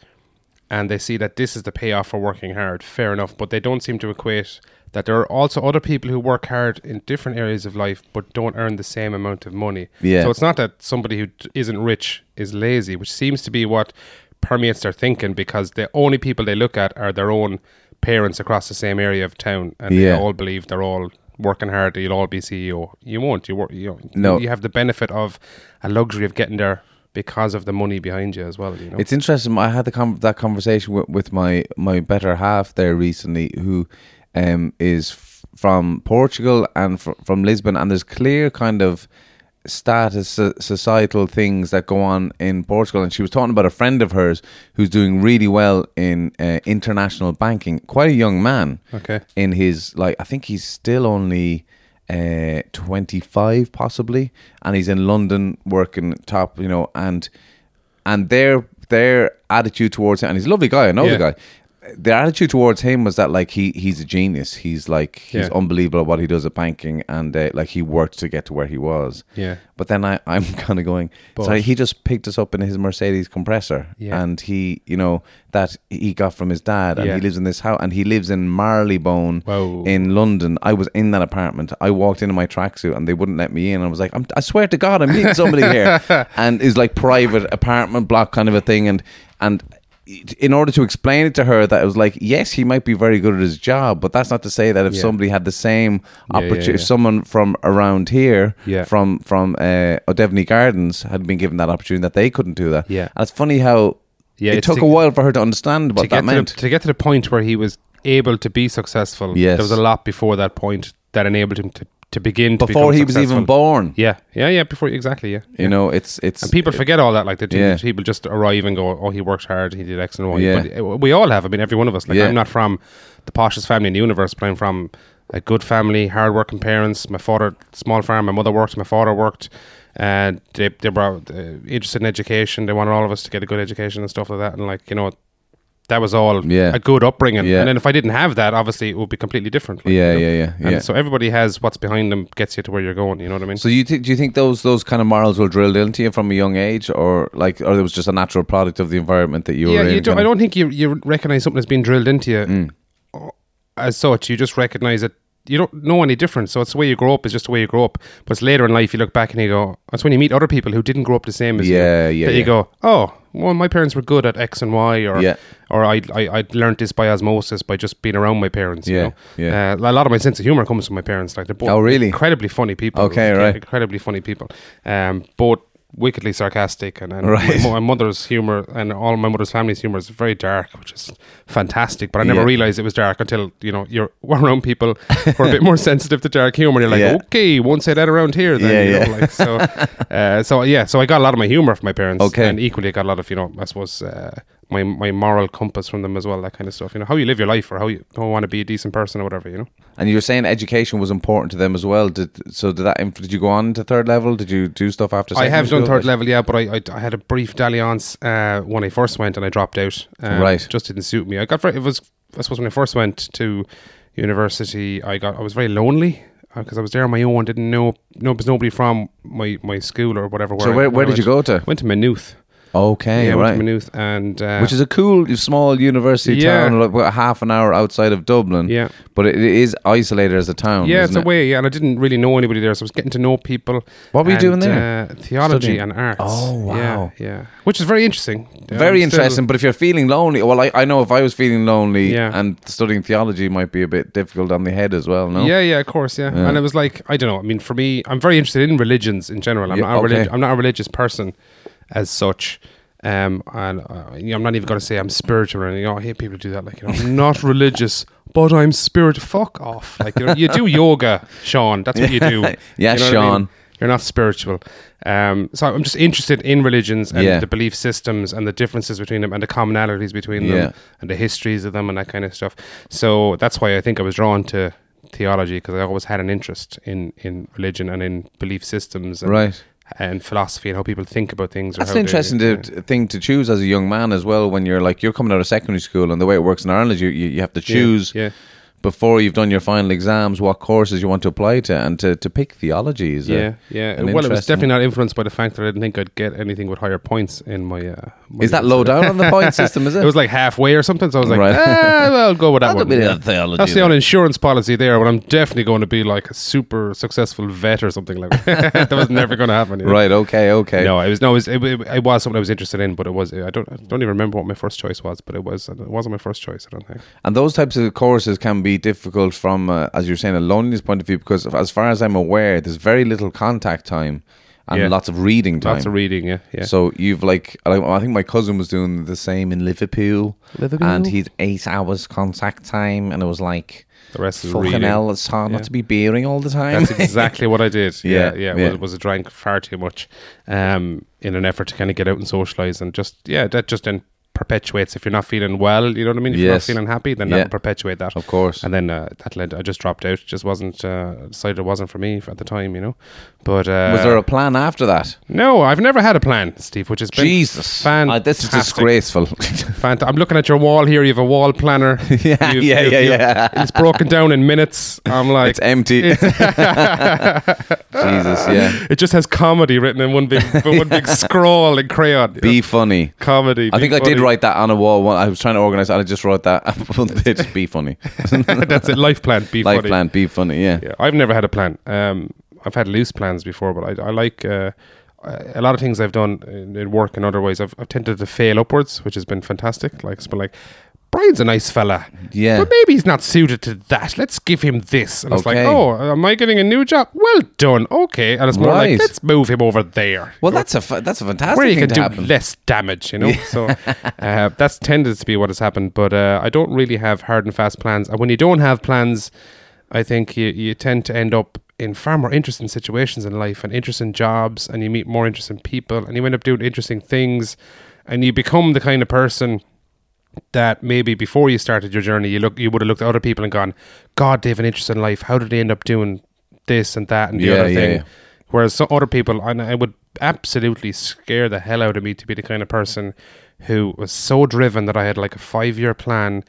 and they see that this is the payoff for working hard, fair enough. But they don't seem to equate that there are also other people who work hard in different areas of life but don't earn the same amount of money. Yeah. So it's not that somebody who isn't rich is lazy, which seems to be what permeates their thinking because the only people they look at are their own parents across the same area of town and Yeah. they all believe they're all working hard you'll all be CEO you won't you work you, No. you have the benefit of a luxury of getting there because of the money behind you as well you know It's interesting. I had the con that conversation with, with my my better half there recently, who um, is f- from Portugal and fr- from Lisbon, and there's clear kind of status so- societal things that go on in Portugal. And she was talking about a friend of hers who's doing really well in uh, international banking. Quite a young man. Okay. In his like, I think he's still only uh 25 possibly and he's in london working top you know and and their their attitude towards him and he's a lovely guy i know Yeah. the guy their attitude towards him was that like he he's a genius he's like he's Yeah. unbelievable at what he does at banking and uh, like he worked to get to where he was Yeah. but then I, I'm kind of going, so But- he just picked us up in his Mercedes Kompressor. Yeah. And he, you know, that he got from his dad. And Yeah. he lives in this house. And he lives in Marylebone Whoa. in London. I was in that apartment. I walked in in my tracksuit and they wouldn't let me in. I was like, I'm, I swear to God, I'm meeting somebody here. And it's like private apartment block kind of a thing. And, and, in order to explain it to her, that it was like, yes, he might be very good at his job, but that's not to say that if Yeah. somebody had the same Yeah, yeah, opportunity, if yeah. someone from around here, Yeah. from from uh, O'Devaney Gardens had been given that opportunity that they couldn't do that. Yeah. and it's funny how Yeah, it took to- a while for her to understand what to that get to, meant. the, to get to the point where he was able to be successful, Yes. there was a lot before that point that enabled him to, to begin to Before he was even born, Yeah, yeah, yeah. Before exactly, yeah. you know, it's it's And people forget all that. Like they do, Yeah. people just arrive and go, "Oh, he worked hard. He did X and Y." Yeah. But uh, we all have. I mean, every one of us. Like Yeah. I'm not from the poshest family in the universe, but I'm from a good family, hard-working parents. My father, small farm. My mother worked. My father worked. And they they were uh, interested in education. They wanted all of us to get a good education and stuff like that. And like you know, that was all Yeah. a good upbringing. Yeah. And then if I didn't have that, obviously it would be completely different. like, Yeah, you know? yeah, yeah, And so everybody has what's behind them gets you to where you're going. You know what I mean? So you th- do you think those those kind of morals were drilled into you from a young age, or like, or it was just a natural product of the environment that you yeah, were in? you don't, I don't think you you recognize something that's being drilled into you Mm. as such. You just recognize it. You don't know any different, so it's the way you grow up. Is just the way you grow up. But it's later in life you look back and you go. That's when you meet other people who didn't grow up the same as Yeah, you. yeah, That yeah. you go, oh, well, my parents were good at X and Y, or Yeah. or I I I learned this by osmosis by just being around my parents. You Yeah, know? yeah. Uh, a lot of my sense of humor comes from my parents. Like they're both Oh, really? incredibly funny people. Okay, right. Incredibly funny people. Um, both wickedly sarcastic and, and Right. my, my mother's humor and all my mother's family's humor is very dark, which is fantastic. But I never Yeah. realized it was dark until you know you're around people who are a bit more sensitive to dark humor. You're like, Yeah. okay, won't say that around here. Then, Yeah, you know, like, so, uh, so yeah, so I got a lot of my humor from my parents. Okay. and equally I got a lot of you know, I suppose. Uh, my, my moral compass from them as well, that kind of stuff. You know, how you live your life or how you, how you want to be a decent person or whatever, you know. And you were saying education was important to them as well. Did so? Did that? Did you go on to third level? Did you do stuff after? I have done school? third level, yeah, but I, I, I had a brief dalliance uh, when I first went and I dropped out. Um, Right. just didn't suit me. I got very, it was I suppose when I first went to university, I got I was very lonely because I was there on my own. Didn't know no, was nobody from my, my school or whatever. So where, where I did you go to? Went to Maynooth. Okay, yeah, right. Maynooth, and uh, Which is a cool small university Yeah. town, like about half an hour outside of Dublin. Yeah. but it, it is isolated as a town. yeah, it's it? way. Yeah, and I didn't really know anybody there, so I was getting to know people. What were you doing there? Uh, theology Studying? and arts. Oh, wow. Yeah, yeah, which is very interesting. Very I'm still- interesting, but if you're feeling lonely, well, I, I know if I was feeling lonely Yeah. and studying theology might be a bit difficult on the head as well, no? Yeah, yeah, of course, yeah. Yeah. And it was like I don't know. I mean, for me, I'm very interested in religions in general. I'm Yeah, not a relig- I'm not a religious person as such. Um, and uh, you know, I'm not even going to say I'm spiritual or anything. Oh, I hate people who do that. Like, you know, I'm not religious, but I'm spirit. Fuck off. Like, you know, you do yoga, Sean. That's what you do. Yeah, You know what I Sean. mean? You're not spiritual. Um, so I'm just interested in religions and Yeah. the belief systems and the differences between them and the commonalities between them Yeah. and the histories of them and that kind of stuff. So that's why I think I was drawn to theology because I always had an interest in, in religion and in belief systems and, Right. And philosophy and how people think about things. or That's how an interesting yeah. thing to choose as a young man as well. When you're like you're coming out of secondary school, and the way it works in Ireland, you you, you have to choose yeah. Before you've done your final exams what courses you want to apply to, and to, to pick theology is Yeah, yeah. Well, it was definitely not influenced by the fact that I didn't think I'd get anything with higher points in my. Uh, my Is that low down on the point system? Is it? It was like halfway or something, so I was like, Right. ah, well, I'll go with that That'll one. Yeah. theology That's the only insurance policy there, but I'm definitely going to be like a super successful vet or something like that. that was never going to happen. know? right. Okay. Okay. No, it was no, it was, it, it, it was something I was interested in, but it was I don't I don't even remember what my first choice was, but it was it wasn't my first choice. I don't think. And those types of courses can be difficult from, uh, as you're saying, a loneliness point of view, because as far as I'm aware, there's very little contact time and Yeah. lots of reading time. Lots of reading, yeah, yeah. So you've like, I I think my cousin was doing the same in Liverpool, Liverpool. and he'd eight hours contact time, and it was like, the rest is fucking reading. hell, it's hard Yeah. not to be beering all the time. That's exactly what I did. Yeah, Yeah, yeah. yeah. Was, was I drank far too much, um, in an effort to kind of get out and socialize, and just yeah, that just then perpetuates. If you're not feeling well, you know what I mean. If you're not feeling happy, then Yeah. that'll perpetuate that. of course. And then uh, that led. I just dropped out. Just wasn't uh, decided it wasn't for me at the time, you know. But uh, was there a plan after that? no? I've never had a plan, Steve, which is Jesus, Fan. Uh, this is disgraceful. Fant- I'm looking at your wall here. You have a wall planner. Yeah, You've- yeah, you've- yeah, you've- yeah. It's broken down in minutes. I'm like, it's empty. Jesus, yeah. it just has comedy written in one big, one big scroll in crayon. Be funny. comedy. I think I did. Write that on a wall. I was trying to organize. and I just wrote that. Just be funny. That's it. Life plan. Be Life funny. plan. Be funny. Yeah. Yeah, I've never had a plan. Um, I've had loose plans before, but I, I like uh, a lot of things I've done in, in work and other ways. I've, I've tended to fail upwards, which has been fantastic. Like it's been like. Brian's a nice fella, Yeah. but maybe he's not suited to that. Let's give him this. And it's like, Okay. oh, am I getting a new job? Well done. Okay, and it's more Right. like, let's move him over there. Well, that's a fa- that's a fantastic where you thing can to do happen. less damage, you know. So uh, that's tended to be what has happened. But uh, I don't really have hard and fast plans. And when you don't have plans, I think you you tend to end up in far more interesting situations in life and interesting jobs, and you meet more interesting people, and you end up doing interesting things, and you become the kind of person that maybe before you started your journey, you look you would have looked at other people and gone, God, they have an interest in life. How did they end up doing this and that and the Yeah, other yeah, thing? yeah. Whereas some other people, and I would absolutely scare the hell out of me to be the kind of person who was so driven that I had like a five year plan.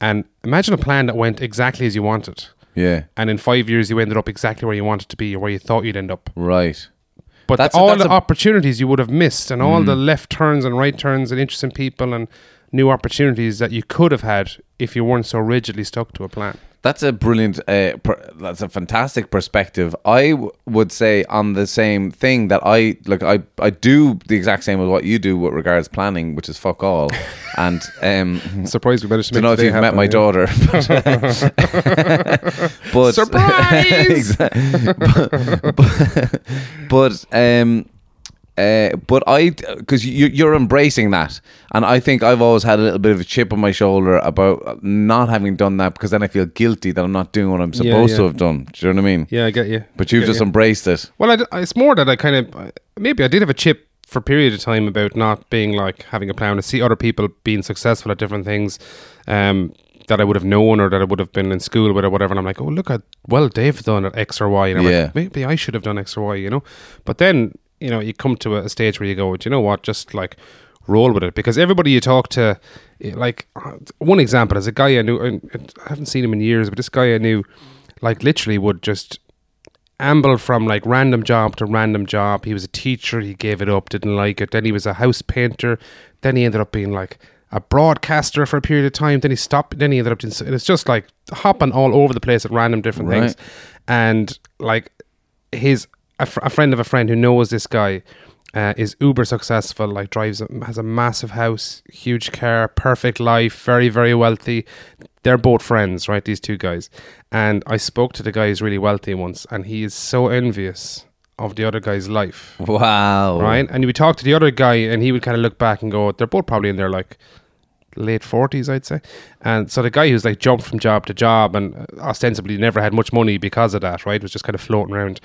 And imagine a plan that went exactly as you wanted. Yeah. And in five years, you ended up exactly where you wanted to be or where you thought you'd end up. Right. But That's the- a- all the a- Mm. opportunities you would have missed, and all the left turns and right turns, and interesting people, and new opportunities that you could have had if you weren't so rigidly stuck to a plan. That's a brilliant. Uh, per, that's a fantastic perspective. I w- would say on the same thing that I like. I I do the exact same as what you do with regards planning, which is fuck all. and um, Surprised we managed to don't know if you've met my yeah. daughter. but, but Surprise! Exa- but, but um uh, but I, because you, you're embracing that, and I think I've always had a little bit of a chip on my shoulder about not having done that because then I feel guilty that I'm not doing what I'm Yeah, supposed to have done. Do you know what I mean? Yeah, I get you. But you've just you. embraced it. Well, I it's more that I kind of maybe I did have a chip for a period of time about not being like having a plan to see other people being successful at different things um, that I would have known or that I would have been in school with or whatever. And I'm like, oh, look at well, they've done it X or Y. And I'm Yeah. like, maybe I should have done X or Y, you know. But then you know you come to a stage where you go, do you know what? Just like roll with it because everybody you talk to, eh, like one example is a guy I knew. and I haven't seen him in years, but this guy I knew, like literally would just amble from like random job to random job. He was a teacher, he gave it up, didn't like it. Then he was a house painter. Then he ended up being like a broadcaster for a period of time. Then he stopped. Then he ended up doing. And it's just like hopping all over the place at random different Right. things. And like his a, fr- a friend of a friend who knows this guy. Uh, is uber successful like drives a, has a massive house huge car perfect life very very wealthy. They're both friends right these two guys. And i spoke to the guy who's really wealthy once and he is so envious of the other guy's life. Wow. right? And we talk to the other guy and he would kind of look back and go they're both probably in their like late 40s i'd say. And so the guy who's like jumped from job to job and ostensibly never had much money because of that right was just kind of floating around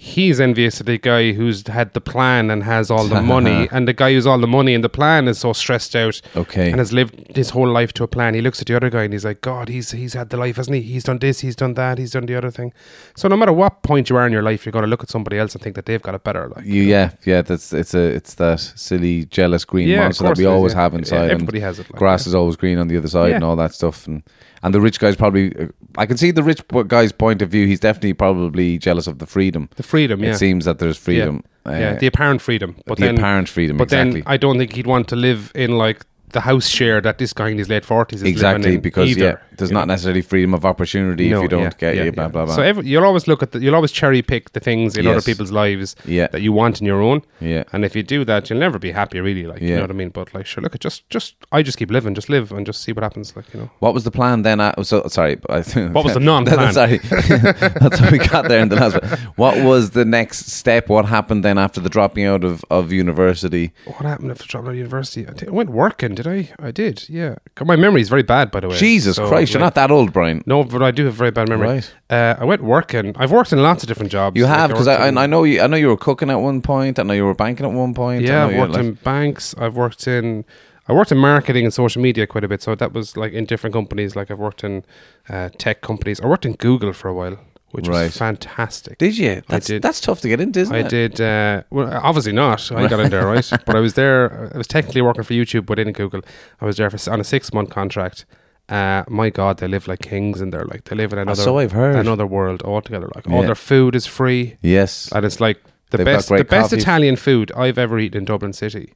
he's envious of the guy who's had the plan and has all the money, and the guy who's all the money and the plan is so stressed out. Okay. And has lived his whole life to a plan. He looks at the other guy and he's like, God, he's he's had the life, hasn't he? He's done this, he's done that, he's done the other thing. So no matter what point you are in your life, you're going to look at somebody else and think that they've got it better. Like, You, yeah, yeah. That's it's a it's that silly jealous green Yeah, monster that we it is, always yeah. have inside. and everybody has it like grass is always green on the other side Yeah. and all that stuff. And and the rich guy's probably. uh, I can see the rich guy's point of view. He's definitely probably jealous of the freedom. the freedom, yeah. It seems that there's freedom. Yeah, yeah, uh, the apparent freedom. But the then, apparent freedom, But exactly. then I don't think he'd want to live in like the house share that this guy in his late forties is exactly living in because either, yeah, there's not know? necessarily freedom of opportunity No, if you don't yeah, get yeah, you. Blah blah blah. So every, you'll always look at the, you'll always cherry pick the things in other people's lives Yeah. that you want in your own. Yeah. And if you do that, you'll never be happy. Really, like you know what I mean. But like, sure, look at just just I just keep living, just live and just see what happens. Like you know. What was the plan then? At, so sorry, I- What was the non-plan? sorry, that's how we got there in the last. one. What was the next step? What happened then after the dropping out of, of university? What happened after dropping out of university? I, think I went working. Did I? I did. Yeah. My memory is very bad, by the way. Jesus So, Christ, you're like- not that old, Brian. No, but I do have very bad memory. Right. Uh, I went working. I've worked in lots of different jobs. You have because worked I, in- I know you. I know you were cooking at one point. I know you were banking at one point. Yeah, I've worked like- in banks. I've worked in. I worked in marketing and social media quite a bit. So that was like in different companies. Like I've worked in uh, tech companies. I worked in Google for a while, which Right. was fantastic. Did you? That's did. that's tough to get into, isn't I it? did. Uh, well, obviously not. I got in there, right? But I was there. I was technically working for YouTube but in Google. I was there for, on a six month contract. Uh, my God, they live like kings in there. Like they live in another. so I've heard. Another world altogether. Like all their food is free, Yes. and it's like the They've best. The great best. Italian food I've ever eaten in Dublin City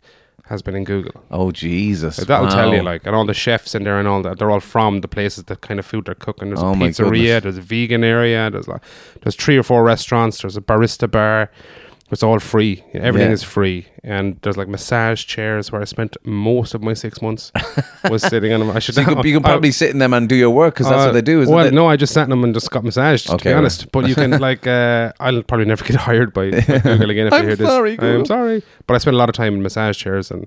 has been in Google. Oh Jesus! Like, that'll tell you, like, and all the chefs in there and all that. They're all from the places that kind of food they're cooking. There's Oh a pizzeria, there's a vegan area, there's like, there's three or four restaurants, there's a barista bar. It's all free. Everything Yeah. is free, and there's like massage chairs where I spent most of my six months was sitting on them. I should. So you can, you can I- probably sit in them and do your work because that's uh, what they do, isn't well, it? no, I just sat in them and just got massaged. to Okay, be right. honest, but you can like, uh, I'll probably never get hired by, by Google again if you hear this. sorry, Google. I'm sorry, but I spent a lot of time in massage chairs, and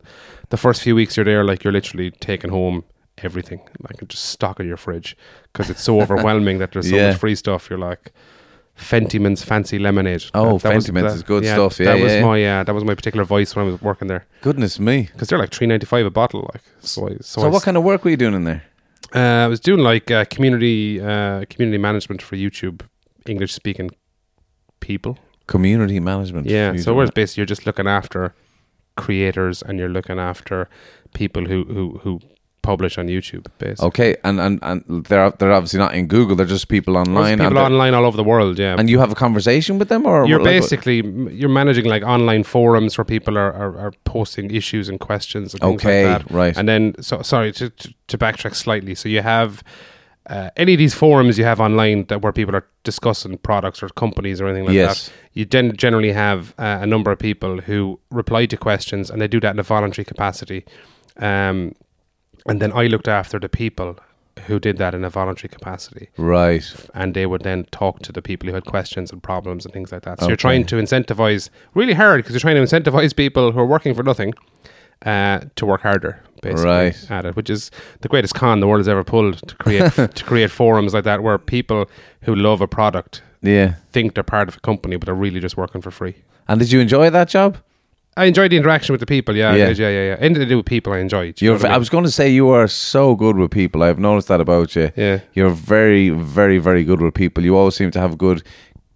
the first few weeks you're there, like you're literally taking home everything, like just stock in your fridge because it's so overwhelming that there's so Yeah. much free stuff. You're like. Fentiman's fancy lemonade. Oh, was- Fentiman's is good stuff, yeah, that was yeah, yeah. my uh, that was my particular voice when I was working there Goodness me! because they're like three ninety five a bottle. Like so, I, so, So, I what kind of work were you doing in there? uh, I was doing like uh, community uh, community management for YouTube English speaking people. Community management. Yeah. So do whereas basically you're just looking after creators and you're looking after people who who who publish on YouTube. Basically, Okay, and, and and they're they're obviously not in Google. They're just people There's online. people and, online all over the world. Yeah. and you have a conversation with them, or you're like, basically you're managing like online forums where people are, are, are posting issues and questions and things Okay, like that. right. And then so sorry to, to to backtrack slightly. So you have uh, any of these forums you have online that where people are discussing products or companies or anything like Yes. that. You then generally have uh, a number of people who reply to questions and they do that in a voluntary capacity. Um, and then I looked after the people who did that in a voluntary capacity right. and they would then talk to the people who had questions and problems and things like that. So you're trying to incentivize really hard because you're trying to incentivize people who are working for nothing uh, to work harder, basically Right. at it, which is the greatest con the world has ever pulled to create to create forums like that where people who love a product Yeah. think they're part of a company but they're really just working for free. And did you enjoy that job? I enjoyed the interaction with the people. Yeah, Yeah. yeah, yeah, yeah. Anything to do with people, I enjoyed. you You're. know what I, mean? was going to say you are so good with people. I've noticed that about you. Yeah. You're very, very, very good with people. You always seem to have good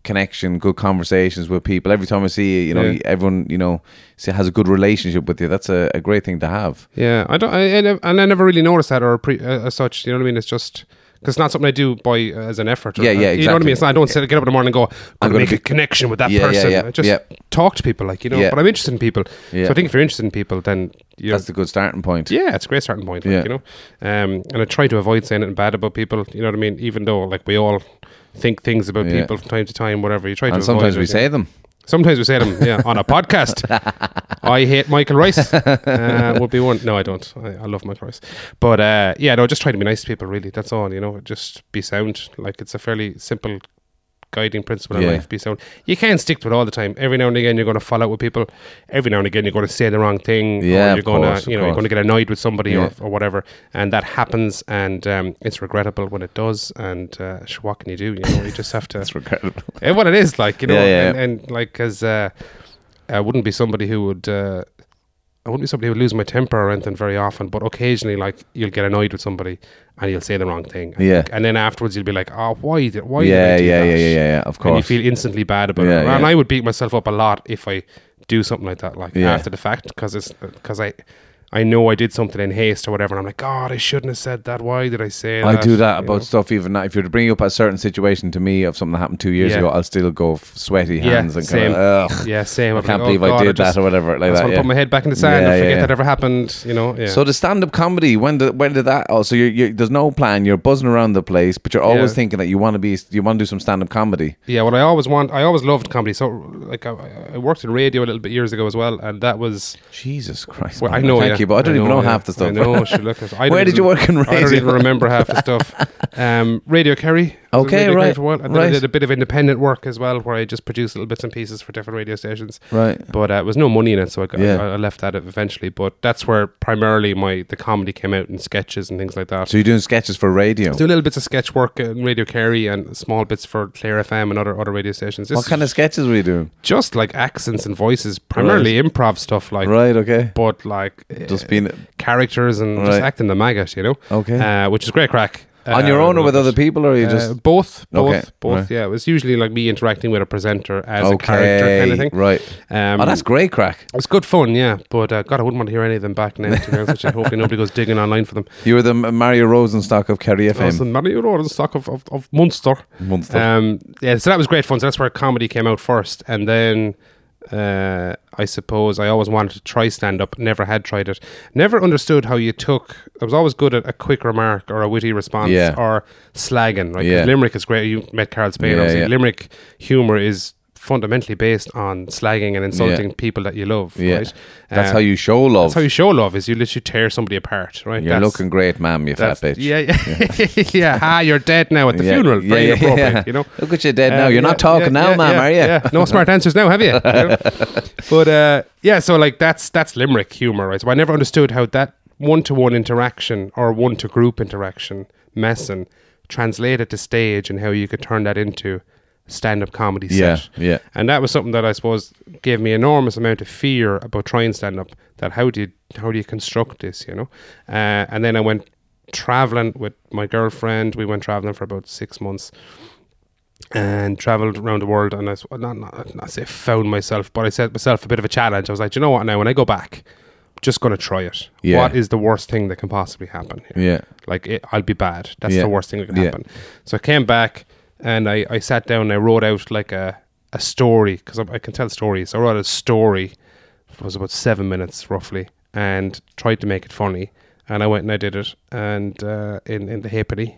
connection, good conversations with people. Every time I see you, you know, Yeah. everyone, you know, has a good relationship with you. That's a, a great thing to have. Yeah, I don't, I, I and I never really noticed that or pre, uh, as such. You know what I mean? It's just because it's not something I do by uh, as an effort. Or, Yeah, yeah, You know what I exactly. mean? It's not, I don't sit, get up in the morning and go, I'm gonna going to make be- a connection with that Yeah, yeah, person. yeah, I just yeah. talk to people, like you know. Yeah. But I'm interested in people, Yeah. so I think if you're interested in people, then you That's the good starting point. yeah, it's a great starting point. Like, Yeah. You know, um, and I try to avoid saying anything bad about people. You know what I mean? Even though like we all think things about Yeah. people from time to time, whatever. You try to And avoid sometimes it, we say them. Sometimes we say them, yeah, on a podcast. I hate Michael Rice. Uh, would be one. No, I don't. I, I love Michael Rice. But uh, yeah, no, just try to be nice to people. Really, that's all. You know, just be sound. Like it's a fairly simple guiding principle in Yeah. life. Be sound. You can't stick to it all the time. Every now and again, you're going to fall out with people. Every now and again, you're going to say the wrong thing. Yeah, you're going to, you know, you're going to get annoyed with somebody Yeah. or, or whatever, and that happens, and um, it's regrettable when it does. And uh, sh- what can you do? You know, you just have to. It's regrettable. What it is like, you know, Yeah, yeah. And, and like as uh, I wouldn't be somebody who would. Uh, I wouldn't be somebody who would lose my temper or anything very often, but occasionally, like you'll get annoyed with somebody and you'll say the wrong thing, Yeah. and then afterwards you'll be like, "Oh, why did why did yeah, I do yeah, that?" yeah, yeah, yeah, yeah. Of And you feel instantly bad about Yeah, it. And yeah. I would beat myself up a lot if I do something like that, like Yeah. after the fact, because it's because I. I know I did something in haste or whatever, and I'm like, God, I shouldn't have said that. Why did I say that? I that? do that You about know? stuff even now. If you're to bring up a certain situation to me of something that happened two years Yeah. ago, I'll still go f- sweaty Yeah, hands and same. kind of, ugh, Yeah, same. I I'm can't like, oh, believe oh, I God, did just- that or whatever like I just that. want to Yeah. put my head back in the sand Yeah, and forget yeah. that ever happened. You know. Yeah. So the stand-up comedy, when did when did that? Oh, so you're, you're, there's no plan. You're buzzing around the place, but you're always Yeah. thinking that you want to be, you want to do some stand-up comedy. Yeah, what I always want, I always loved comedy. So, like, I, I worked in radio a little bit years ago as well, and that was. Jesus Christ! Well, I man, know. thank yeah. You, but I don't even know yeah. half the stuff. I know. look, I Where did you work in radio? I don't even remember half the stuff. Um, radio Kerry. I was in Okay, Kerry right, while, and right. I did a bit of independent work as well, where I just produced little bits and pieces for different radio stations. Right. But uh, there was no money in it, so I, got, Yeah. I, I left that eventually. But that's where primarily my the comedy came out in sketches and things like that. So you're doing sketches for radio. do a little bits of sketch work in Radio Kerry and small bits for Clare FM and other other radio stations. What kind of sketches were you doing? just like accents and voices, primarily improv stuff, like Right. Okay. but like Just uh, being characters and just acting the maggot, you know. Okay. uh, which is great crack. On your Uh, own or with other people, or are you uh, just both, both, Okay, both. right. Yeah, it was usually like me interacting with a presenter as okay? a character kind of thing. Right. Um, oh, that's great crack. It's good fun, yeah. But uh, God, I wouldn't want to hear any of them back now. To be honest with. Hopefully, nobody goes digging online for them. You were the Mario Rosenstock of Kerry I was the FM. Mario Rosenstock of, of, of Munster. Munster. Um, yeah, so that was great fun. So that's where comedy came out first, and then uh, I suppose I always wanted to try stand up. Never had tried it. Never understood how you took. I was always good at a quick remark or a witty response Yeah. or slagging. Right? Yeah. Limerick is great. You met Karl Spain. Yeah, obviously. yeah. Limerick humor is fundamentally based on slagging and insulting Yeah. people that you love. yeah. Right? That's Uh, how you show love. That's how you show love. Is you literally tear somebody apart. Right? You're That's- looking great, ma'am, you fat bitch. Yeah, yeah, yeah. Ah, you're dead now at the Yeah, funeral. yeah, Very yeah, appropriate. yeah. You know. Look at you dead now. Uh, You're yeah, not talking yeah, now, yeah, ma'am, yeah, are you? Yeah, no smart answers now, have you? You know? But uh, yeah, so like that's that's Limerick humor, right? So I never understood how that one to one interaction or one to group interaction messing translated to stage and how you could turn that into stand up comedy Yeah, set. yeah. yeah. And that was something that I suppose gave me enormous amount of fear about trying stand up. That how do you how do you construct this, you know? Uh, and then I went traveling with my girlfriend. We went traveling for about six months and traveled around the world. And I not, not, not say found myself, but I set myself a bit of a challenge. I was like, you know what? Now when I go back, I'm just going to try it. Yeah. What is the worst thing that can possibly happen? Here? Yeah. Like it, I'll be bad. That's Yeah. the worst thing that can Yeah. happen. So I came back and I, I sat down and I wrote out like a, a story because I, I can tell stories. I wrote a story. It was about seven minutes roughly and tried to make it funny. And I went and I did it and uh, in, in the halfpenny.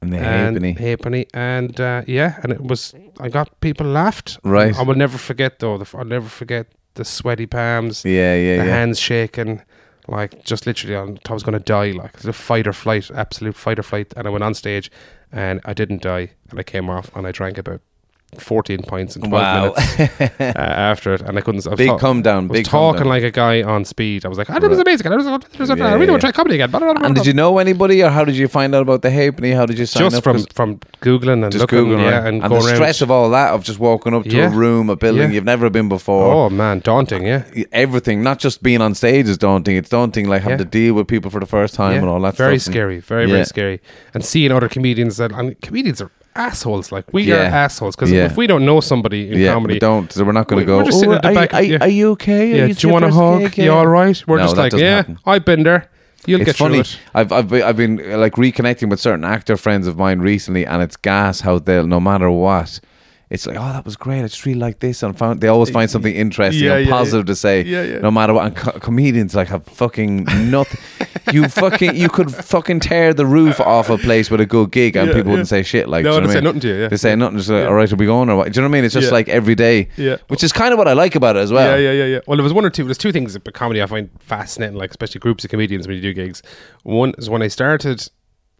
And the halfpenny. halfpenny. And uh, yeah, and it was, I got people laughed. Right. I will never forget though, the, I'll never forget the sweaty palms Yeah, yeah, the yeah. hands shaking, like just literally, on, I was going to die, like it was a fight or flight, absolute fight or flight. And I went on stage, and I didn't die, and I came off, and I drank about fourteen pints in twelve Wow. minutes uh, after it, and I couldn't. I was Big ta- come down, I was big talking down. like a guy on speed. I was like, "Ah, that was amazing! I, was, I, was, Yeah, really want to try comedy again." and did you know anybody, or how did you find out about the halfpenny? How did you sign just up? from from googling and just looking, Googling, yeah, right? and, and the around. stress of all that of just walking up to Yeah. a room, a building Yeah. you've never been before. Oh man, daunting, yeah. Everything, not just being on stage is daunting. It's daunting, like having to deal with people for the first time and all that. very stuff. And- scary, very very scary. And seeing other comedians that and comedians are assholes. Like we are assholes because Yeah. if we don't know somebody in Yeah, comedy, we don't. So we're not going We- to go. we're just sitting "Oh, at the back, You, are, you- are you okay? yeah, Are do you want a hug? You all right? We're No, just like, yeah, happen. I've been there. You'll It's get funny. through it. I've, I've I've been uh, like reconnecting with certain actor friends of mine recently, and it's gas how they'll no matter what. It's like, oh, that was great. I just really like this, and found they always find something interesting Yeah, and yeah, positive to say, Yeah, yeah. no matter what. And co- comedians like have fucking nothing. you fucking, you could fucking tear the roof off a place with a good gig, and Yeah, people wouldn't say shit. Like, No, do you know they say mean? nothing to you, yeah. They say nothing. Just like, Yeah. all right, are we going or what? Do you know what I mean? It's just Yeah. like every day, Yeah. which is kind of what I like about it as well. Yeah, yeah, yeah, yeah. Well, there was one or two. There's two things about comedy I find fascinating, like especially groups of comedians when you do gigs. One is when I started,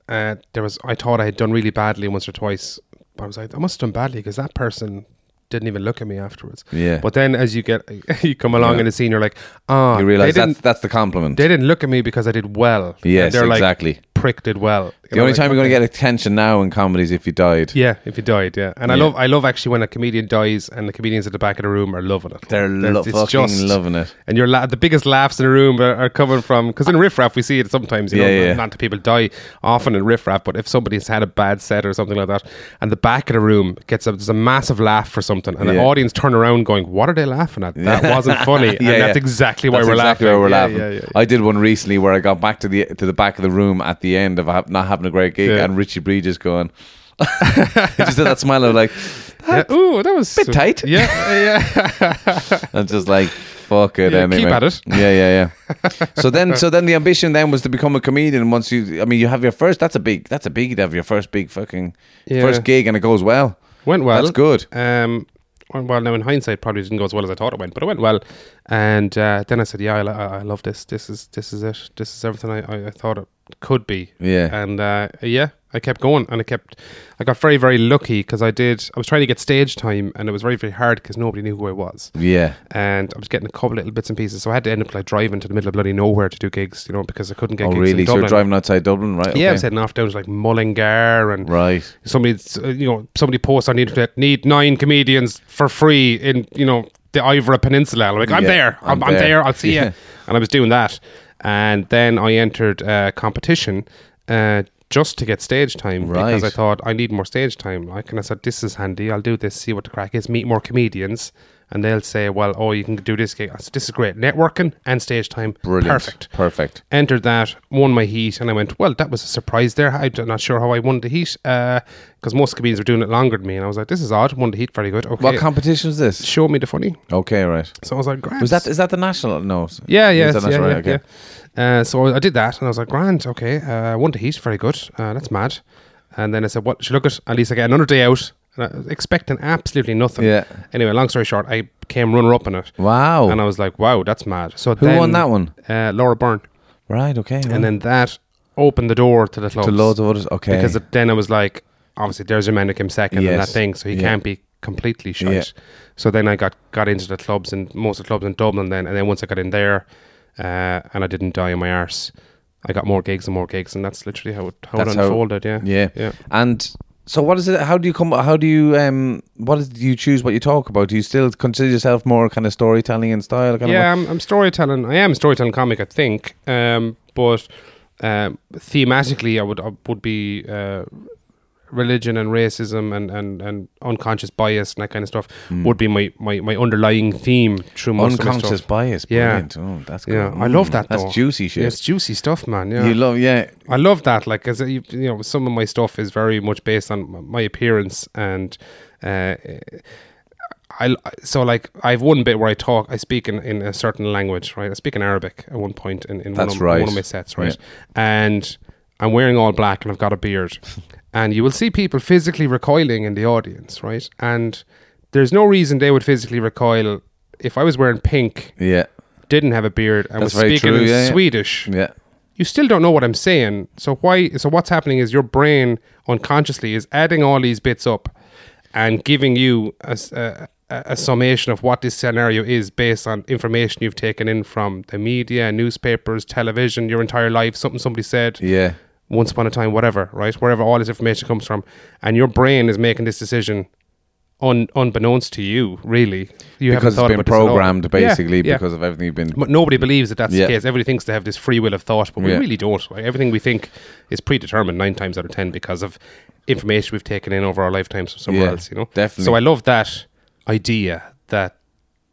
uh, there was I thought I had done really badly once or twice I was like, I must have done badly because that person didn't even look at me afterwards. Yeah. But then as you get you come along Yeah. in the scene, you're like, ah, You realize that's that's the compliment. they didn't look at me because I did well. Yes, they're like, exactly. prick did well. The only time you're going to get attention now in comedy is if you died. Yeah, if you died, yeah. And I Yeah. love I love actually when a comedian dies and the comedians at the back of the room are loving it. They're lo- it's fucking just- loving it. And your la- the biggest laughs in the room are, are coming from because in riff raff we see it sometimes. You Yeah, know, yeah. not that people die often in riff raff, but if somebody's had a bad set or something like that, and the back of the room gets a there's a massive laugh for something, and the Yeah. audience turn around going, "What are they laughing at? That wasn't funny." and Yeah, that's yeah. exactly why That's we're exactly laughing. Why we're Yeah, laughing. yeah, yeah, yeah. I did one recently where I got back to the to the back of the room at the end of ha- not having a great gig, Yeah. and Richie Bridges going. he just did that smile of like, Yeah. Ooh, that was Bit tight. Yeah, yeah. and just like fuck it. Yeah, anyway. keep at it. Yeah, yeah, yeah. so then, so then the ambition then was to become a comedian. Once you, I mean, you have your first. That's a big. That's a big to have your first big fucking Yeah. first gig, and it goes well. Went well. That's good. Um, well, now in hindsight, probably didn't go as well as I thought it went, but it went well. And uh, then I said, "Yeah, I, I I love this. This is this is it. This is everything I, I, I thought it could be." Yeah. And uh, yeah, I kept going, and I kept. I got very very lucky because I did. I was trying to get stage time, and it was very very hard because nobody knew who I was. Yeah. And I was getting a couple little bits and pieces, so I had to end up like driving to the middle of bloody nowhere to do gigs, you know, because I couldn't get Oh, gigs really? So you're driving outside Dublin, right? Yeah, I was heading off down to like Mullingar and Right. somebody you know somebody posts on the internet need nine comedians for free in you know the Iveragh Peninsula. I'm like, I'm Yeah, there. I'm, I'm I'm there. there. I'll see Yeah. you. And I was doing that, and then I entered uh, competition. Uh, just to get stage time right. because I thought I need more stage time. Like, and I said, "This is handy. I'll do this. See what the crack is. Meet more comedians, and they'll say, well, oh, you can do this gig. I said, this is great. Networking and stage time, Brilliant. perfect Perfect. entered that, won my heat, and I went, well, that was a surprise there. I'm not sure how I won the heat uh, because most comedians were doing it longer than me, and I was like, this is odd. Won the heat, very good. Okay, What competition was this? show me the funny. Okay, right. So I was like, grand. Was that is that the national? No. Yeah, yeah, Is yeah, yeah, Right, okay. yeah. Uh, so I did that, and I was like, grand. Okay, uh, won the heat, very good. Uh, that's mad. And then I said, what? Should look at at least I get another day out. And I was expecting absolutely nothing. Yeah. Anyway, long story short, I came runner up in it. Wow. And I was like, wow, that's mad. So Who then, won that one? Uh, Laura Byrne. Right. Okay. right. And then that opened the door to the clubs. to loads of others. Okay. Because then I was like, obviously, there's your man who came second and that thing, so he Yeah. can't be completely shite. Yeah. So then I got got into the clubs and most of the clubs in Dublin. Then and then once I got in there, uh, and I didn't die on my arse, I got more gigs and more gigs, and that's literally how it, how That's it how- unfolded. yeah, yeah. yeah. And so, what is it? How do you come? How do you um? What is? Do you choose what you talk about? Do you still consider yourself more kind of storytelling in style? Kind yeah, I'm, I'm storytelling. I am a storytelling comic, I think. Um, but um, thematically, I would I would be uh, religion and racism and, and, and unconscious bias and that kind of stuff would be my, my, my underlying theme through most Hmm. unconscious bias. Yeah. Brilliant. Oh, that's good. Yeah, I love Mm, that. That's though. juicy shit. Yeah, it's juicy stuff, man. Yeah, You love. Yeah. I love that. Like, as you, you know, some of my stuff is very much based on my appearance, and uh, I so like I've one bit where I talk, I speak in, in a certain language, right? I speak in Arabic at one point in, in one, of, right. one of my sets, right? And I'm wearing all black and I've got a beard, and you will see people physically recoiling in the audience, right? And there's no reason they would physically recoil if I was wearing pink, Yeah. didn't have a beard, and That's was speaking true, in yeah. Swedish Yeah. you still don't know what I'm saying. So why? So what's happening is your brain unconsciously is adding all these bits up and giving you a, a- a- summation of what this scenario is based on information you've taken in from the media, newspapers, television, your entire life, something somebody said Yeah. once upon a time, whatever, right? Wherever all this information comes from, and your brain is making this decision. Un, unbeknownst to you, really, you haven't Because it's been about this at programmed Yeah, basically yeah. because of everything you've been. But nobody believes that that's Yeah. the case. Everybody thinks they have this free will of thought, but we Yeah. really don't. Right? Everything we think is predetermined nine times out of ten because of information we've taken in over our lifetimes from somewhere Yeah, else. You know, definitely. So I love that idea that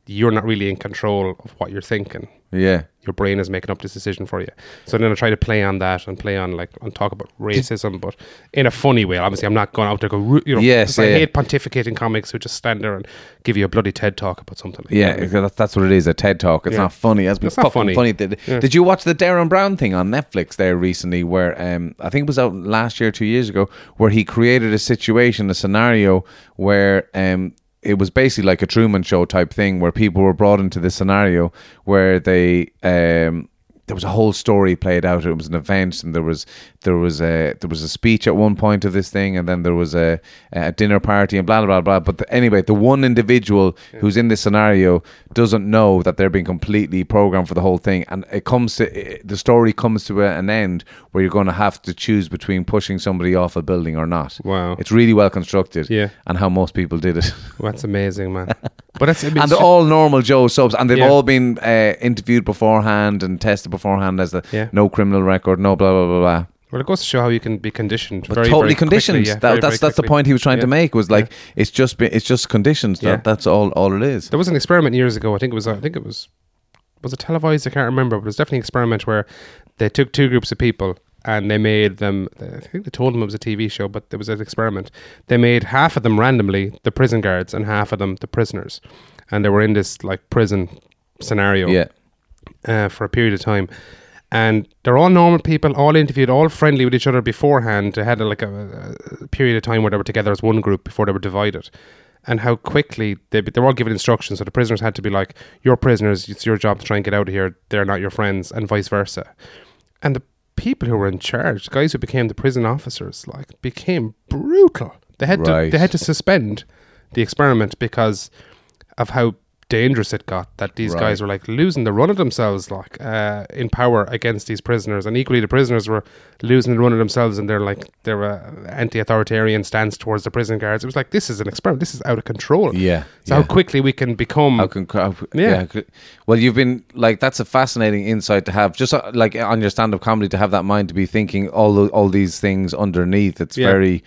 you're not really in control of what you're thinking. Yeah. Your brain is making up this decision for you. So then I try to play on that and play on like and talk about racism, but in a funny way. Obviously, I'm not going out there go, you know. Yes, 'cause I yeah. hate pontificating comics who just stand there and give you a bloody TED talk about something. Like Yeah, that. because that's, what it is. A TED talk. It's Yeah. not funny. It's been It's not fucking funny. funny. Did, Yeah. did you watch the Derren Brown thing on Netflix there recently? Where um, I think it was out last year, two years ago, where he created a situation, a scenario where um, it was basically like a Truman Show type thing, where people were brought into this scenario where they um, there was a whole story played out. It was an event, and there was there was a there was a speech at one point of this thing, and then there was a, a dinner party, and blah blah blah. But the, anyway, the one individual who's in this scenario doesn't know that they're being completely programmed for the whole thing, and it comes to it, the story comes to an end where you're going to have to choose between pushing somebody off a building or not. Wow. it's really well constructed. Yeah. and how most people did it. Well, that's amazing, man. But that's I mean, and they're all normal Joe subs, and they've Yeah. all been uh, interviewed beforehand and tested beforehand as the Yeah. no criminal record, no blah blah blah blah. Well, it goes to show how you can be conditioned. But very, totally very conditioned. quickly, yeah, that, very, that's that's the point he was trying to make. Was like it's just been, it's just conditions. Yeah. That, that's all all it is. There was an experiment years ago. I think it was. I think it was. Was it televised? I can't remember. But it was definitely an experiment where they took two groups of people and they made them. I think they told them it was a TV show, but it was an experiment. They made half of them randomly the prison guards and half of them the prisoners, and they were in this like prison scenario. Yeah, uh, for a period of time. And they're all normal people, all interviewed, all friendly with each other beforehand. They had a, like a, a period of time where they were together as one group before they were divided. And how quickly they they were all given instructions. So the prisoners had to be like, "You're prisoners. It's your job to try and get out of here. They're not your friends," and vice versa. And the people who were in charge, guys who became the prison officers, like became brutal. They had to they had to suspend the experiment because of how dangerous it got that these Right. guys were like losing the run of themselves like uh, in power against these prisoners and equally the prisoners were losing the run of themselves and they're like their uh, anti-authoritarian stance towards the prison guards it was like this is an experiment this is out of control yeah. so yeah. how quickly we can become How can, how, Yeah. yeah. Well, you've been like that's a fascinating insight to have. Just uh, like on your stand-up comedy, to have that mind to be thinking all the, all these things underneath. It's Yeah. very,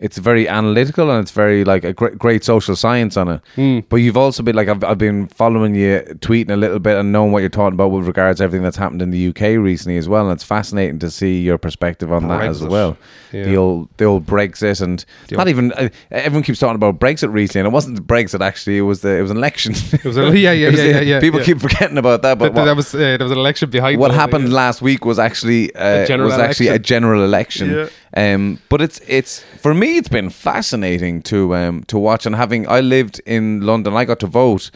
it's very analytical and it's very like a great, great social science on it. Hmm. But you've also been like I've, I've been following you, tweeting a little bit and knowing what you're talking about with regards to everything that's happened in the UK recently as well. And it's fascinating to see your perspective on that as well. Yeah. The old the old Brexit and not even uh, everyone keeps talking about Brexit recently, and it wasn't Brexit actually. It was the it was an election. it was a, yeah yeah was yeah, the- yeah, yeah People yeah. keep forgetting about that, but what, that was uh, there was an election behind what happened last week was actually uh, was actually a general election. Um, but it's it's for me, it's been fascinating to um to watch and having. I lived in London. I got to vote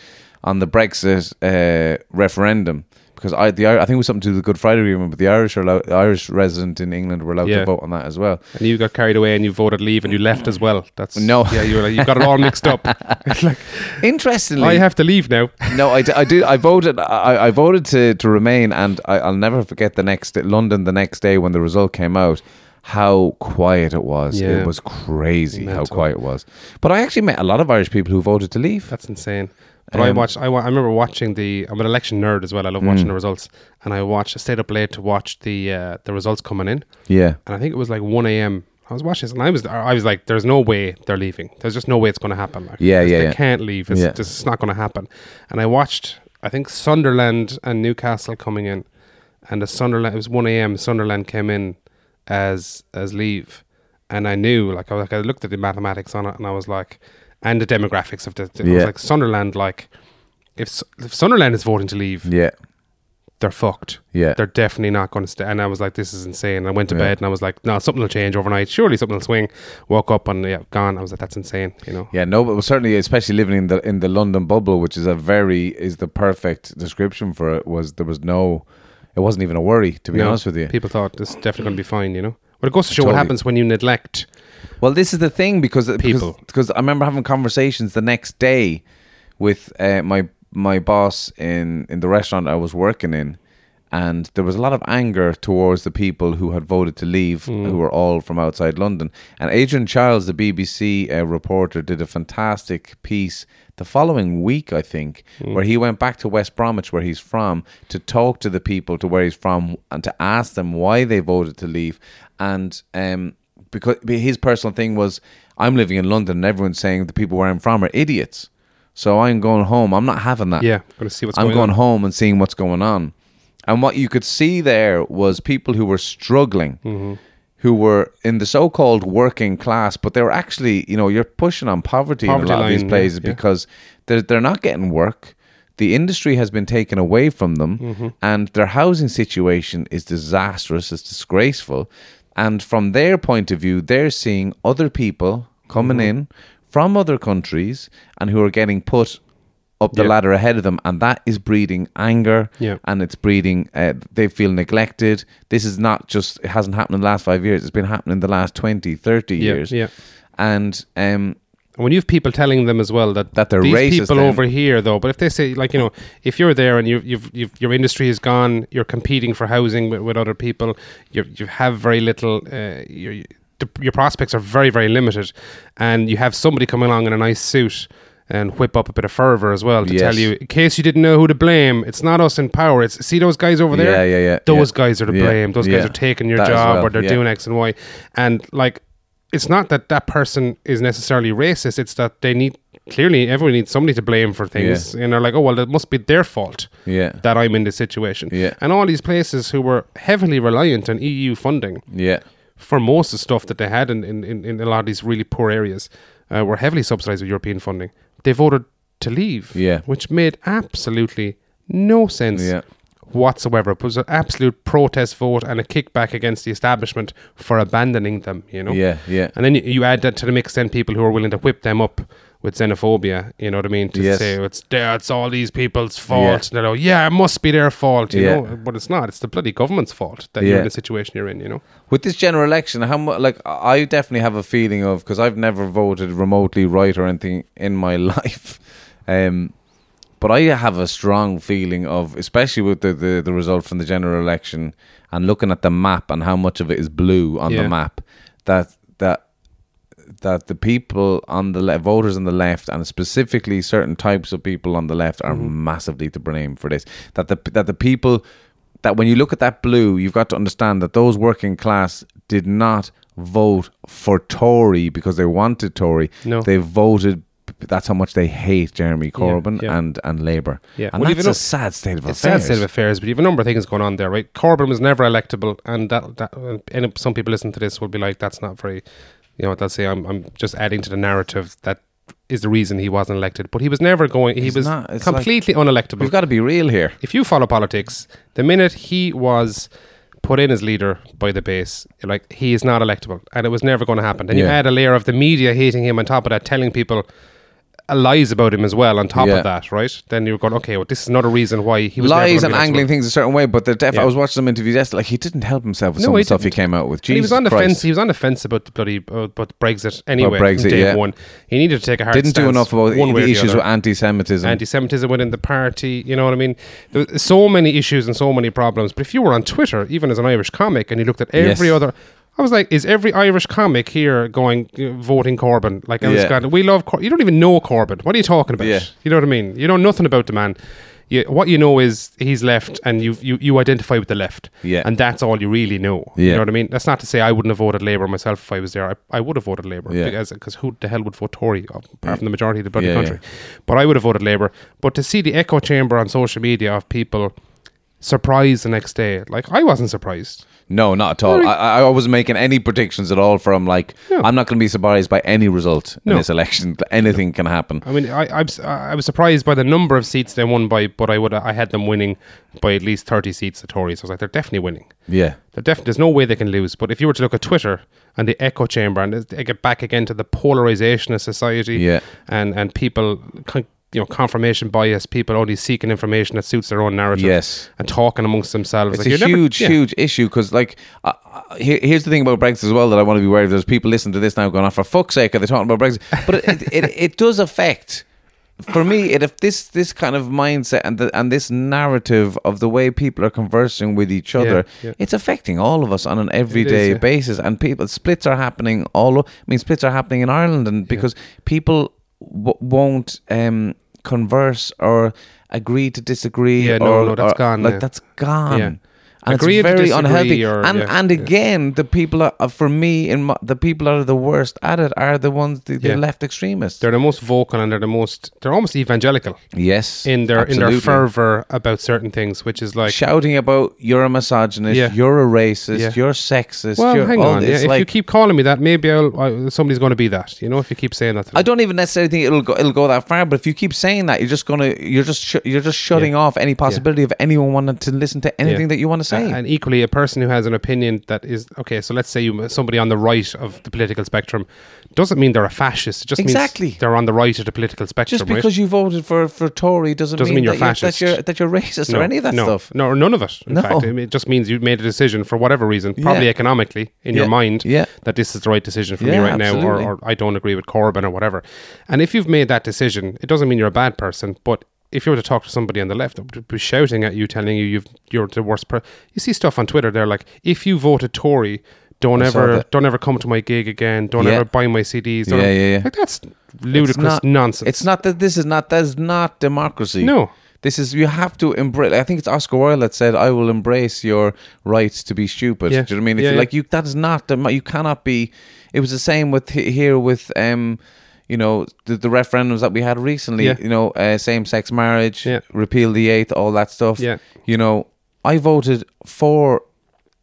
on the Brexit uh, referendum. Because I, the I think it was something to do with the Good Friday Agreement, but the Irish are allowed, the Irish resident in England were allowed Yeah. to vote on that as well. and you got carried away and you voted leave and you left as well that's No. yeah you were like you got it all mixed up like Interestingly, I have to leave now No, I, d- I do. I voted. I, I voted to, to remain, and I, I'll never forget the next London the next day when the result came out. How quiet it was! Yeah. It was crazy how quiet it was. But I actually met a lot of Irish people who voted to leave. That's insane. But I Um, watched. I, wa- I remember watching the. I'm an election nerd as well. I love Mm. watching the results, and I watched. I stayed up late to watch the uh, the results coming in, Yeah, and I think it was like 1 a.m. I was watching this, and I was I was like, "There's no way they're leaving. There's just no way it's going to happen. Like, Yeah, yeah, they yeah. can't leave. It's Yeah. just it's not going to happen." And I watched. I think Sunderland and Newcastle coming in, and the Sunderland. It was 1 a.m. Sunderland came in as as leave, and I knew like I, like I looked at the mathematics on it, and I was like, and the demographics of the. I was Yeah. like Sunderland like. If, if Sunderland is voting to leave, yeah, they're fucked. yeah. They're definitely not going to stay. And I was like, this is insane. I went to Yeah. bed and I was like, no, something will change overnight. Surely something will swing. Woke up and yeah, gone. I was like, that's insane. You know. Yeah, no, but certainly, especially living in the in the London bubble, which is a very is the perfect description for it. Was there was no, it wasn't even a worry to be No, honest with you. People thought this is definitely going to be fine. You know. But it goes to show what happens when you neglect. Well, this is the thing because People. because, because I remember having conversations the next day with uh, my my boss in in the restaurant I was working in, and there was a lot of anger towards the people who had voted to leave, who were all from outside London. And Adrian Chiles, the BBC uh, reporter, did a fantastic piece the following week, I think, where he went back to West Bromwich, where he's from, to talk to the people to where he's from and to ask them why they voted to leave. And um, because his personal thing was, I'm living in London and everyone's saying the people where I'm from are idiots. So I'm going home. I'm not having that. Yeah, going to see what's I'm going going home and seeing what's going on. And what you could see there was people who were struggling, Mm-hmm. Who were in the so-called working class, but they were actually, you know, you're pushing on poverty, Poverty in a lot of these line, yeah, places yeah. because they're they're not getting work. The industry has been taken away from them, Mm-hmm. and their housing situation is disastrous. It's disgraceful. And from their point of view, they're seeing other people coming Mm-hmm. in from other countries and who are getting put up the Yeah. ladder ahead of them, and that is breeding anger. Yeah. and it's breeding. Uh, they feel neglected. This is not just. It hasn't happened in the last five years. It's been happening in the last 20, 30 Yeah, years. yeah. and um, when you have people telling them as well that That they're these racist people then. over here though, but if they say like you know if you're there and you, you've, you've your industry is gone, you're competing for housing with, with other people, you you have very little. Uh, your prospects are very very limited, and you have somebody coming along in a nice suit. And whip up a bit of fervor as well to Yes. tell you, in case you didn't know who to blame, it's not us in power. It's see those guys over there. Yeah, yeah, yeah, Those yeah. guys are to Yeah, blame. Those guys yeah. are taking your That job, well, or they're yeah. doing X and Y. And like, it's not that that person is necessarily racist. It's that they need clearly everyone needs somebody to blame for things, and they're like, oh well, it must be their fault Yeah. that I'm in this situation. Yeah. And all these places who were heavily reliant on EU funding yeah, for most of the stuff that they had in, in, in, in a lot of these really poor areas uh, were heavily subsidized with European funding. They voted to leave, Yeah. which made absolutely no sense Yeah. whatsoever. It was an absolute protest vote and a kickback against the establishment for abandoning them, you know? yeah, yeah. And then you, you add that to the mix, then people who are willing to whip them up with xenophobia, you know what I mean? To Yes. say it's there, it's all these people's fault. Yeah. You know, yeah, it must be their fault, you Yeah. know? But it's not. It's the bloody government's fault that you're in the situation you're in, you know? With this general election, how much? Like, I definitely have a feeling of because I've never voted remotely right or anything in my life. Um, but I have a strong feeling of, especially with the, the, the result from the general election and looking at the map and how much of it is blue on Yeah. the map, that that the people on the le- voters on the left and specifically certain types of people on the left are Mm-hmm. massively to blame for this. That the that the people that when you look at that blue, you've got to understand that those working class did not vote for Tory because they wanted Tory. No. They voted. That's how much they hate Jeremy Corbyn yeah. and and Labour. Yeah. and Well, that's even a sad state of It's a sad affairs. state of affairs, but you have a number of things going on there, right? Corbyn was never electable, and that, that and some people listen to this will be like, "That's not very," you know. What they'll say, "I'm, I'm just adding to the narrative that is the reason he wasn't elected." But he was never going. He was not- completely unelectable. We've got to be real here. if you follow politics, the minute he was put in as leader by the base, like he is not electable, and it was never going to happen. Then you Yeah. add a layer of the media hating him on top of that, telling people lies about him as well on top Yeah. of that, right? Then you're going, okay, well, this is another reason why he was Lies and angling things a certain way, but the def- Yeah. I was watching some interviews yesterday. Like he didn't help himself with No, some of he the stuff he came out with. And he was on the Christ. fence. He was on the fence about the bloody about Brexit anyway. Brexit, day yeah. one. He needed to take a hard didn't do enough about one the the issues other. with anti-Semitism. anti-Semitism within the party. You know what I mean? There so many issues and so many problems. But if you were on Twitter, even as an Irish comic, and you looked at every Yes. other, I was like, is every Irish comic here going uh, voting Corbyn? Like Yeah. we love. Cor- you don't even know Corbyn. What are you talking about? Yeah. You know what I mean? You know nothing about the man. You, what you know is he's left, and you you you identify with the left. Yeah. and that's all you really know. You know what I mean? That's not to say I wouldn't have voted Labour myself if I was there. I, I would have voted Labour Yeah. because because who the hell would vote Tory apart from the majority of the bloody Yeah, country? But I would have voted Labour. But to see the echo chamber on social media of people surprised the next day, like I wasn't surprised. No, not at all. Really? I, I wasn't making any predictions at all. From like, No. I'm not going to be surprised by any result in No. this election. Anything can happen. I mean, I, I, was, I was surprised by the number of seats they won by, but I would I had them winning by at least thirty seats. The Tories. I was like, they're definitely winning. Yeah, They're def- there's no way they can lose. But if you were to look at Twitter and the echo chamber, and they get back again to the polarization of society, Yeah. and and people, con- you know, confirmation bias, people only seeking information that suits their own narrative, Yes. and talking amongst themselves. it's Like, a you're never- huge, yeah. huge issue because, like, uh, uh, here, here's the thing about Brexit as well that I want to be aware of. There's people listening to this now going, "Oh, for fuck's sake, are they talking about Brexit?" But it, it, it, it does affect. For me, it if this this kind of mindset and the, and this narrative of the way people are conversing with each other, yeah. it's affecting all of us on an everyday yeah. basis. And people splits are happening all. I mean, splits are happening in Ireland, and because people w- won't um, converse or agree to disagree. Yeah, no, or, no, that's or- gone Like now. that's gone. Yeah. And Agree it's very unhealthy. or- and yeah, and yeah. again, the people are, uh, for me, in my, the people that are the worst at it are the ones the, the Yeah. left extremists. They're the most vocal and they're the most they're almost evangelical yes, in their in their fervor about certain things, which is like shouting about you're a misogynist, Yeah. you're a racist, Yeah. you're sexist. well, you're hang on. Yeah, this, if like, you keep calling me that, maybe I'll, I, somebody's going to be that. You know, if you keep saying that. I don't even necessarily think it'll go, it'll go that far. But if you keep saying that, you're just gonna you're just sh- you're just shutting Yeah. off any possibility of anyone wanting to listen to anything that you want to say. And equally, a person who has an opinion that is okay. So let's say you somebody on the right of the political spectrum doesn't mean they're a fascist. It just Exactly. means they're on the right of the political spectrum. Just right? because you voted for, for Tory doesn't, Doesn't mean you're that, you're, that fascist. you're that you're racist or any of that no, stuff. No, or none of it. In No. fact, I mean, it just means you made a decision for whatever reason, probably Yeah. economically in Yeah. your mind, Yeah. that this is the right decision for me right now, or, or I don't agree with Corbyn or whatever. And if you've made that decision, it doesn't mean you're a bad person, but if you were to talk to somebody on the left, they'll be shouting at you, telling you you've, you're the worst person. You see stuff on Twitter. They're like, if you voted Tory, don't I ever, don't ever come to my gig again. Don't Yeah. ever buy my CDs. Yeah, ever- yeah, yeah. Like that's ludicrous It's not, nonsense. It's not that this is not that's not democracy. No. This is you have to embrace. I think it's Oscar Wilde that said, "I will embrace your right to be stupid." Yeah. Do you know what I mean? If Yeah, you like you, that is not you cannot be. It was the same with here with um, you know, the, the referendums that we had recently. Yeah. You know, uh, same sex marriage, Yeah. repeal the eighth, all that stuff. Yeah. You know, I voted for.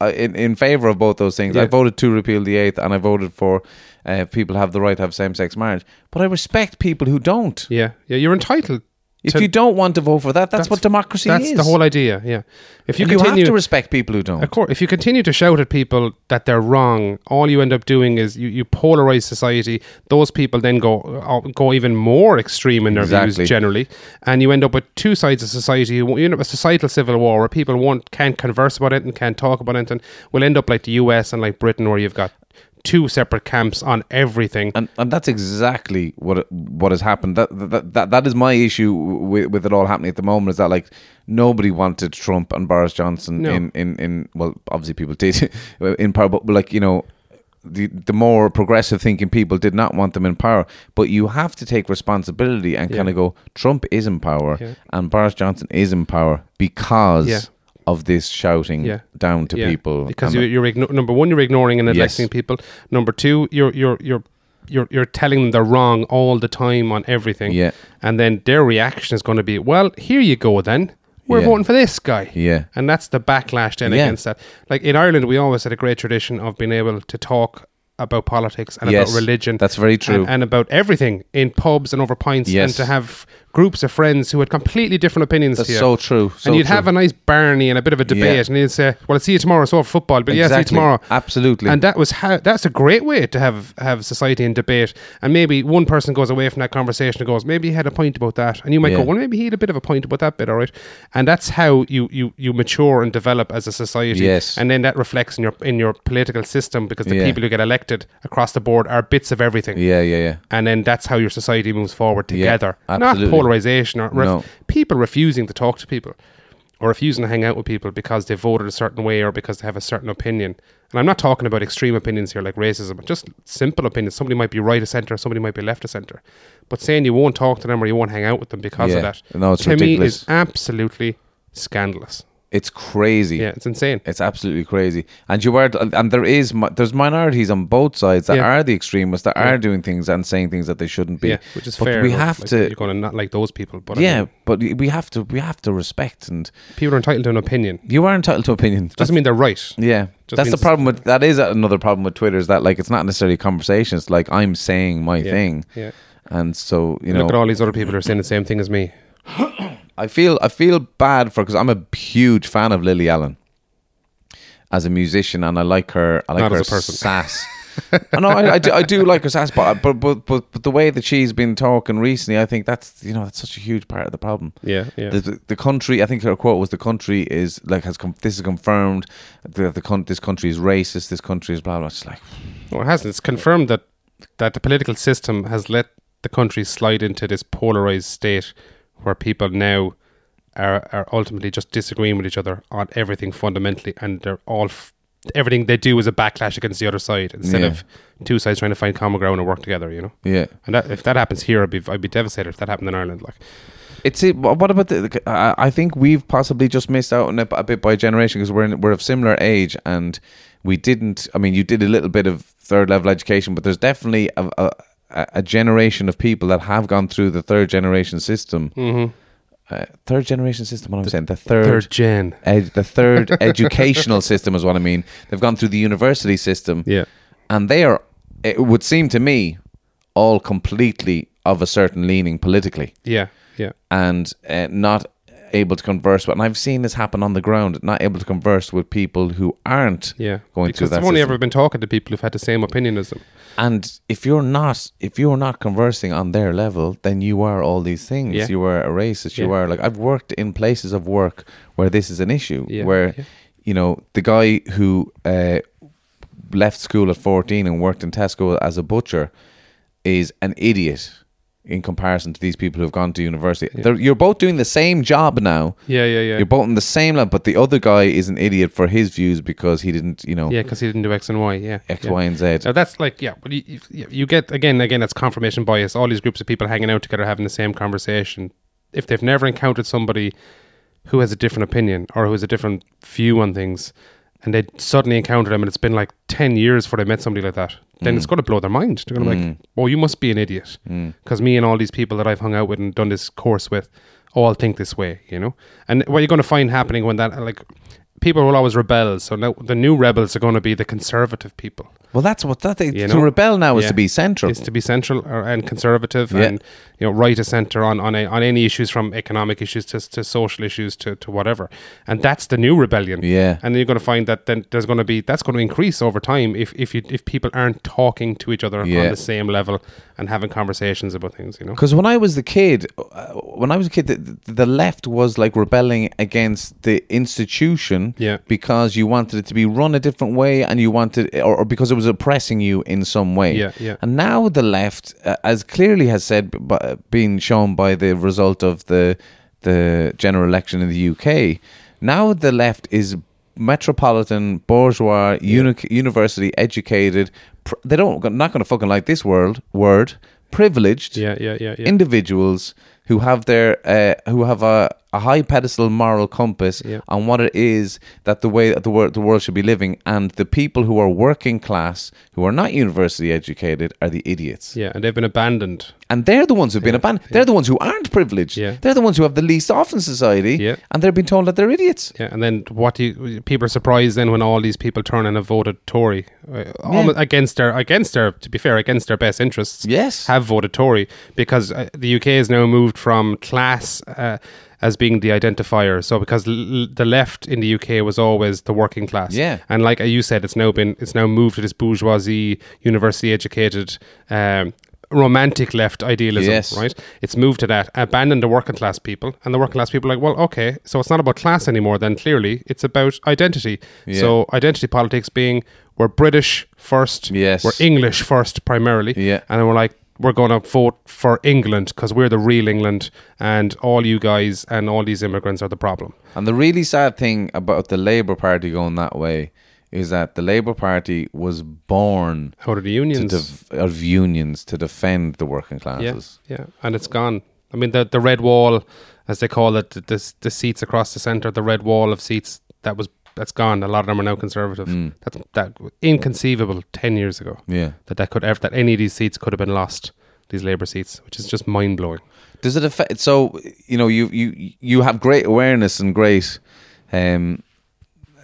Uh, in in favor of both those things, I voted to repeal the eighth, and I voted for uh, people have the right to have same sex marriage. But I respect people who don't. yeah, yeah, you're entitled. If to- you don't want to vote for that, that's, what democracy That's is. That's the whole idea. Yeah. If you you continue have to respect people who don't. Of course, if you continue to shout at people that they're wrong, all you end up doing is you, you polarize society. Those people then go uh, go even more extreme in their Exactly. views generally, and you end up with two sides of society. You end up with a societal civil war where people won't can't converse about it and can't talk about it, and will end up like the U.S. and like Britain, where you've got two separate camps on everything. And and that's exactly what what has happened. That that that, that is my issue with, with it all happening at the moment. Is that like nobody wanted Trump and Boris Johnson No. in, in in well, obviously people did in power, but like you know. The, the more progressive thinking people did not want them in power, but you have to take responsibility and Yeah. kind of go. Trump is in power, Yeah. and Boris Johnson is in power because Yeah. Of this shouting Yeah. down to Yeah, people. because you're, you're igno- number one, you're ignoring and Yes. neglecting people. Number two, you're you're you're you're you're telling them they're wrong all the time on everything. Yeah. and then their reaction is going to be, "Well, here you go, then we're Yeah. voting for this guy." Yeah. and that's the backlash then against that. Like in Ireland, we always had a great tradition of being able to talk about politics and Yes, about religion. that's very true. and, and about everything in pubs and over pints, yes. and to have groups of friends who had completely different opinions That's to you. so true, so and you'd true. have a nice Barney and a bit of a debate, Yeah. and you'd say, "Well, I'll see you tomorrow. It's all football, but yeah, see you tomorrow." Absolutely. And that was how. That's a great way to have have society and debate. And maybe one person goes away from that conversation and goes, "Maybe he had a point about that," and you might Yeah. go, "Well, maybe he had a bit of a point about that bit, all right." And that's how you you you mature and develop as a society. Yes. And then that reflects in your in your political system because the Yeah. people who get elected across the board are bits of everything. yeah, yeah, yeah. And then that's how your society moves forward Yeah, together. Not polarization or ref- No. people refusing to talk to people or refusing to hang out with people because they voted a certain way or because they have a certain opinion. And I'm not talking about extreme opinions here like racism, but just simple opinions. Somebody might be right of centre, somebody might be left of centre. But saying you won't talk to them or you won't hang out with them because Yeah. of that, No, it's to me ridiculous. is absolutely scandalous. It's crazy. Yeah, it's insane. It's absolutely crazy, and you are, and there is, there's minorities on both sides that Yeah. are the extremists that Yeah. are doing things and saying things that they shouldn't be. Yeah, which is but fair. We have Like, to, You're going to not like those people, but I yeah, mean, but we have to, we have to respect, and people are entitled to an opinion. you are entitled to opinion. Doesn't mean they're right. Yeah, Just that's the problem with that. Is another problem with Twitter is that like it's not necessarily a conversation. It's like I'm saying my Yeah, thing, yeah. and so you know, Look at all these other people who are saying the same thing as me. I feel I feel bad for because I'm a huge fan of Lily Allen as a musician, and I like her. I like Not her as a person. sass. I know I, I, do, I do like her sass, but, but but but but the way that she's been talking recently, I think that's you know that's such a huge part of the problem. Yeah, yeah. The, the, the country, I think her quote was, "The country is like has com- this is confirmed that the con- this country is racist. This country is blah blah." It's like Well, it hasn't. It's confirmed that that the political system has let the country slide into this polarized state where people now are are ultimately just disagreeing with each other on everything fundamentally, and they're all f- everything they do is a backlash against the other side instead Yeah. of two sides trying to find common ground and work together. You know. yeah. And that, if that happens here, I'd be I'd be devastated if that happened in Ireland. Like, It's it. What about the? I think we've possibly just missed out on it a bit by generation because we're in, we're of similar age and we didn't. I mean, you did a little bit of third level education, but there's definitely a, a, a generation of people that have gone through the third generation system. Mm-hmm. Uh, third generation system. What I'm I saying? The third. third gen. Ed, the third educational system is what I mean. They've gone through the university system, Yeah. and they are. It would seem to me, all completely of a certain leaning politically Yeah. Yeah. and uh, not able to converse with, and I've seen this happen on the ground, not able to converse with people who aren't Yeah, going because through that. I've only system. ever been talking to people who've had the same opinion as them. And if you're not, if you're not conversing on their level, then you are all these things. Yeah. You are a racist. You Yeah. are like I've worked in places of work where this is an issue. Yeah, Where, you know, the guy who uh, left school at 14 and worked in Tesco as a butcher is an idiot in comparison to these people who have gone to university. They're, you're both doing the same job now. Yeah, yeah, yeah. You're both in the same level, but the other guy is an idiot for his views because he didn't, you know, Yeah, because he didn't do X and Y. Yeah, X, yeah. Y, and Z. So that's like, yeah, but you, you, you get again, again, that's confirmation bias. All these groups of people hanging out together, having the same conversation. If they've never encountered somebody who has a different opinion or who has a different view on things, and they suddenly encounter them, and it's been like ten years before they met somebody like that, then it's mm. going to blow their mind. They're going to be like, "Oh, you must be an idiot," mm. because me and all these people that I've hung out with and done this course with oh, all think this way, you know. And what you're going to find happening when that like people will always rebel. So now the new rebels are going to be the conservative people. Well, that's what that they, You to rebel now is to be central. Is to be central or, and conservative Yeah. and you know right of center on on, a, on any issues from economic issues to, to social issues to, to whatever. And that's the new rebellion. Yeah. And then you're going to find that then there's going to be that's going to increase over time if if you if people aren't talking to each other Yeah. on the same level and having conversations about things. You know. Because when I was the kid, uh, when I was a kid, the, the left was like rebelling against the institution Yeah. because you wanted it to be run a different way and you wanted, or, or because it was oppressing you in some way. Yeah, yeah. And now the left, uh, as clearly has said, b- b- being shown by the result of the the general election in the UK, now the left is metropolitan, bourgeois, uni- university educated. Pr- they don't not going to fucking like this world word. Privileged Yeah, yeah, yeah, yeah. individuals who have their uh, who have a, a high pedestal moral compass Yeah. on what it is that the way that the world the world should be living, and the people who are working class who are not university educated are the idiots, yeah, and they've been abandoned. And they're the ones who've been abandoned. They're the ones who aren't privileged. They're the ones who have the least off in society, Yeah. and they're being told that they're idiots. Yeah, and then what do you, people are surprised then when all these people turn and have voted Tory uh, against their against their to be fair against their best interests. Yes. have voted Tory because uh, the UK has now moved from class uh, as being the identifier. So because l- the left in the UK was always the working class. Yeah. and like you said, it's now been it's now moved to this bourgeoisie, university educated. Um, romantic left idealism Yes. right it's moved to that abandon the working class people and the working class people are like well okay so it's not about class anymore then clearly it's about identity Yeah. so identity politics being we're british first Yes. we're english first primarily Yeah. and then we're like we're going to vote for england because we're the real england and all you guys and all these immigrants are the problem And the really sad thing about the Labour Party going that way is that the Labour Party was born out of the unions def- of unions to defend the working yeah classes. yeah and it's gone i mean the the red wall as they call it the, the, the seats across the center the red wall of seats that was that's gone a lot of them are now conservative Mm. that's that inconceivable 10 years ago Yeah. that that could ever that any of these seats could have been lost these labor seats which is just mind-blowing Does it affect? So you know, you you you have great awareness and great um,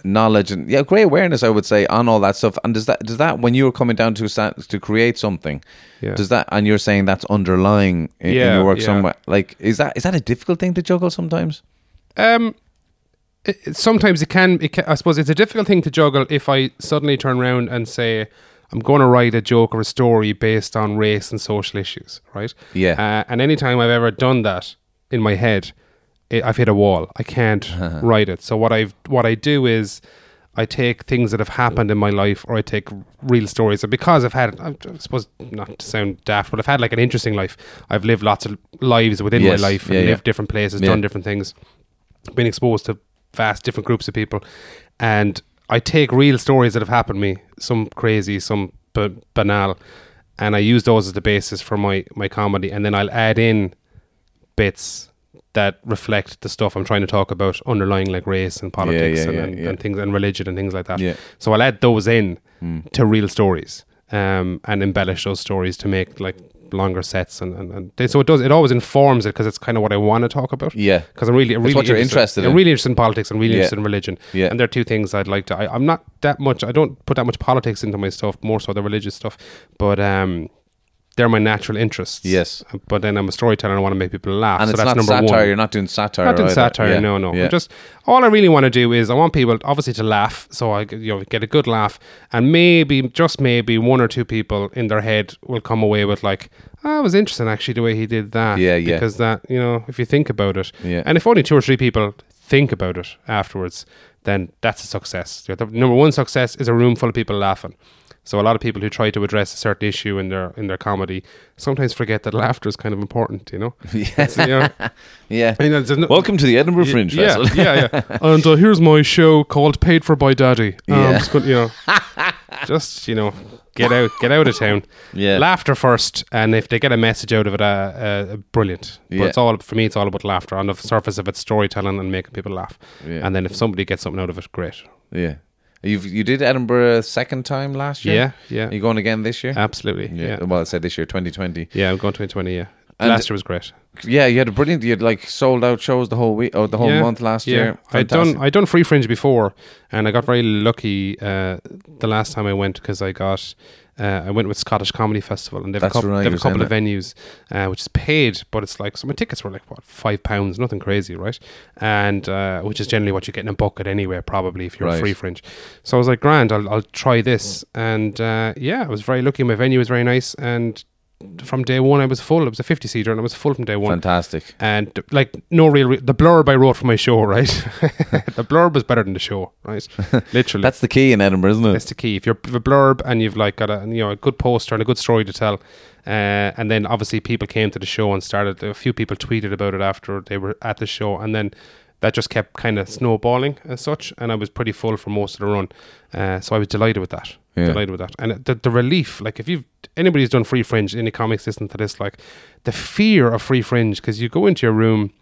knowledge and yeah, great awareness. I would say on all that stuff. And does that does that when you're coming down to to create something, Yeah. does that and you're saying that's underlying in, in your work yeah. somewhere? Like, is that is that a difficult thing to juggle sometimes? Um, it- sometimes it can, it can. I suppose it's a difficult thing to juggle if I suddenly turn around and say I'm going to write a joke or a story based on race and social issues, right? Yeah. Uh, and anytime I've ever done that in my head, it, I've hit a wall. I can't uh-huh. write it. So what I've what I do is. I take things that have happened in my life, or I take real stories. And because I've had, I suppose, not to sound daft, but I've had like an interesting life. I've lived lots of lives within Yes, my life and yeah, yeah. lived different places, Yeah. done different things been exposed to vast different groups of people and I take real stories that have happened to me some crazy some ba- banal and I use those as the basis for my my comedy and then I'll add in bits that reflect the stuff I'm trying to talk about underlying like race and politics yeah, and, yeah, and, yeah. and things and religion and things like that Yeah. so I'll add those in to real stories um, and embellish those stories to make like longer sets and, and, and they, so it does it always informs it because it's kind of what I want to talk about Yeah. because I'm really, really what you're interested I'm in. really interested in politics. I'm really Yeah. interested in religion. Yeah. And there are two things I'd like to. I, I'm not that much. I don't put that much politics into my stuff. More so the religious stuff. But um, they're my natural interests. Yes. but then I'm a storyteller and I want to make people laugh. and so it's that's not number satire. one. You're not doing satire. Not doing either. satire, Yeah. no, no. Yeah. Just all I really want to do is I want people obviously to laugh, so I you know get a good laugh, and maybe just maybe one or two people in their head will come away with like, "Ah, it was interesting actually the way he did that." Yeah, yeah. Because that you know, if you think about it, Yeah. and if only two or three people think about it afterwards, then that's a success. The number one success is a room full of people laughing. So a lot of people who try to address a certain issue in their in their comedy sometimes forget that laughter is kind of important. You know, It's, you know, yeah. I no- Welcome to the Edinburgh Fringe yeah, Festival. yeah, yeah. And uh, here's my show called "Paid for by Daddy." Um, Yeah. just you know, just you know, get out, get out of town. Yeah. laughter first, and if they get a message out of it, uh, uh, brilliant. But Yeah. it's all for me. It's all about laughter. On the surface of it, storytelling and making people laugh. Yeah. And then if somebody gets something out of it, great. Yeah. You've you did Edinburgh a second time last year. Yeah, yeah, Are you going again this year? absolutely. Yeah, yeah. Well, I said this year, 2020. Yeah, I'm going 2020. Yeah, And- last year was great. Yeah, you had a brilliant. You had like sold out shows the whole week, or the whole Yeah, month last yeah. year. I'd done I'd done free fringe before, and I got very lucky uh, the last time I went because I got. Uh, I went with Scottish Comedy Festival, and they've That's a couple, right, they've a couple of venues, uh, which is paid, but it's like so my tickets were like what five pounds, nothing crazy, right? And uh, which is generally what you get in a bucket anyway, probably if you're Right. a free fringe. So I was like, grand, I'll, I'll try this, and uh, yeah, I was very lucky. My venue was very nice, and from day one I was full. It was a fifty seater, and I was full from day one Fantastic. and like no real re- the blurb I wrote for my show, right? the blurb was better than the show, right? Literally, That's the key in Edinburgh, isn't it? that's the key. If you're a blurb and you've like got a you know a good poster and a good story to tell, uh, and then obviously people came to the show and started. A few people tweeted about it after they were at the show, and then that just kept kind of snowballing as such. And I was pretty full for most of the run, uh, so I was delighted with that. Yeah. Delighted with that, and the the relief, like if you've anybody who's done free fringe, any comics listen to this, like the fear of free fringe because you go into your room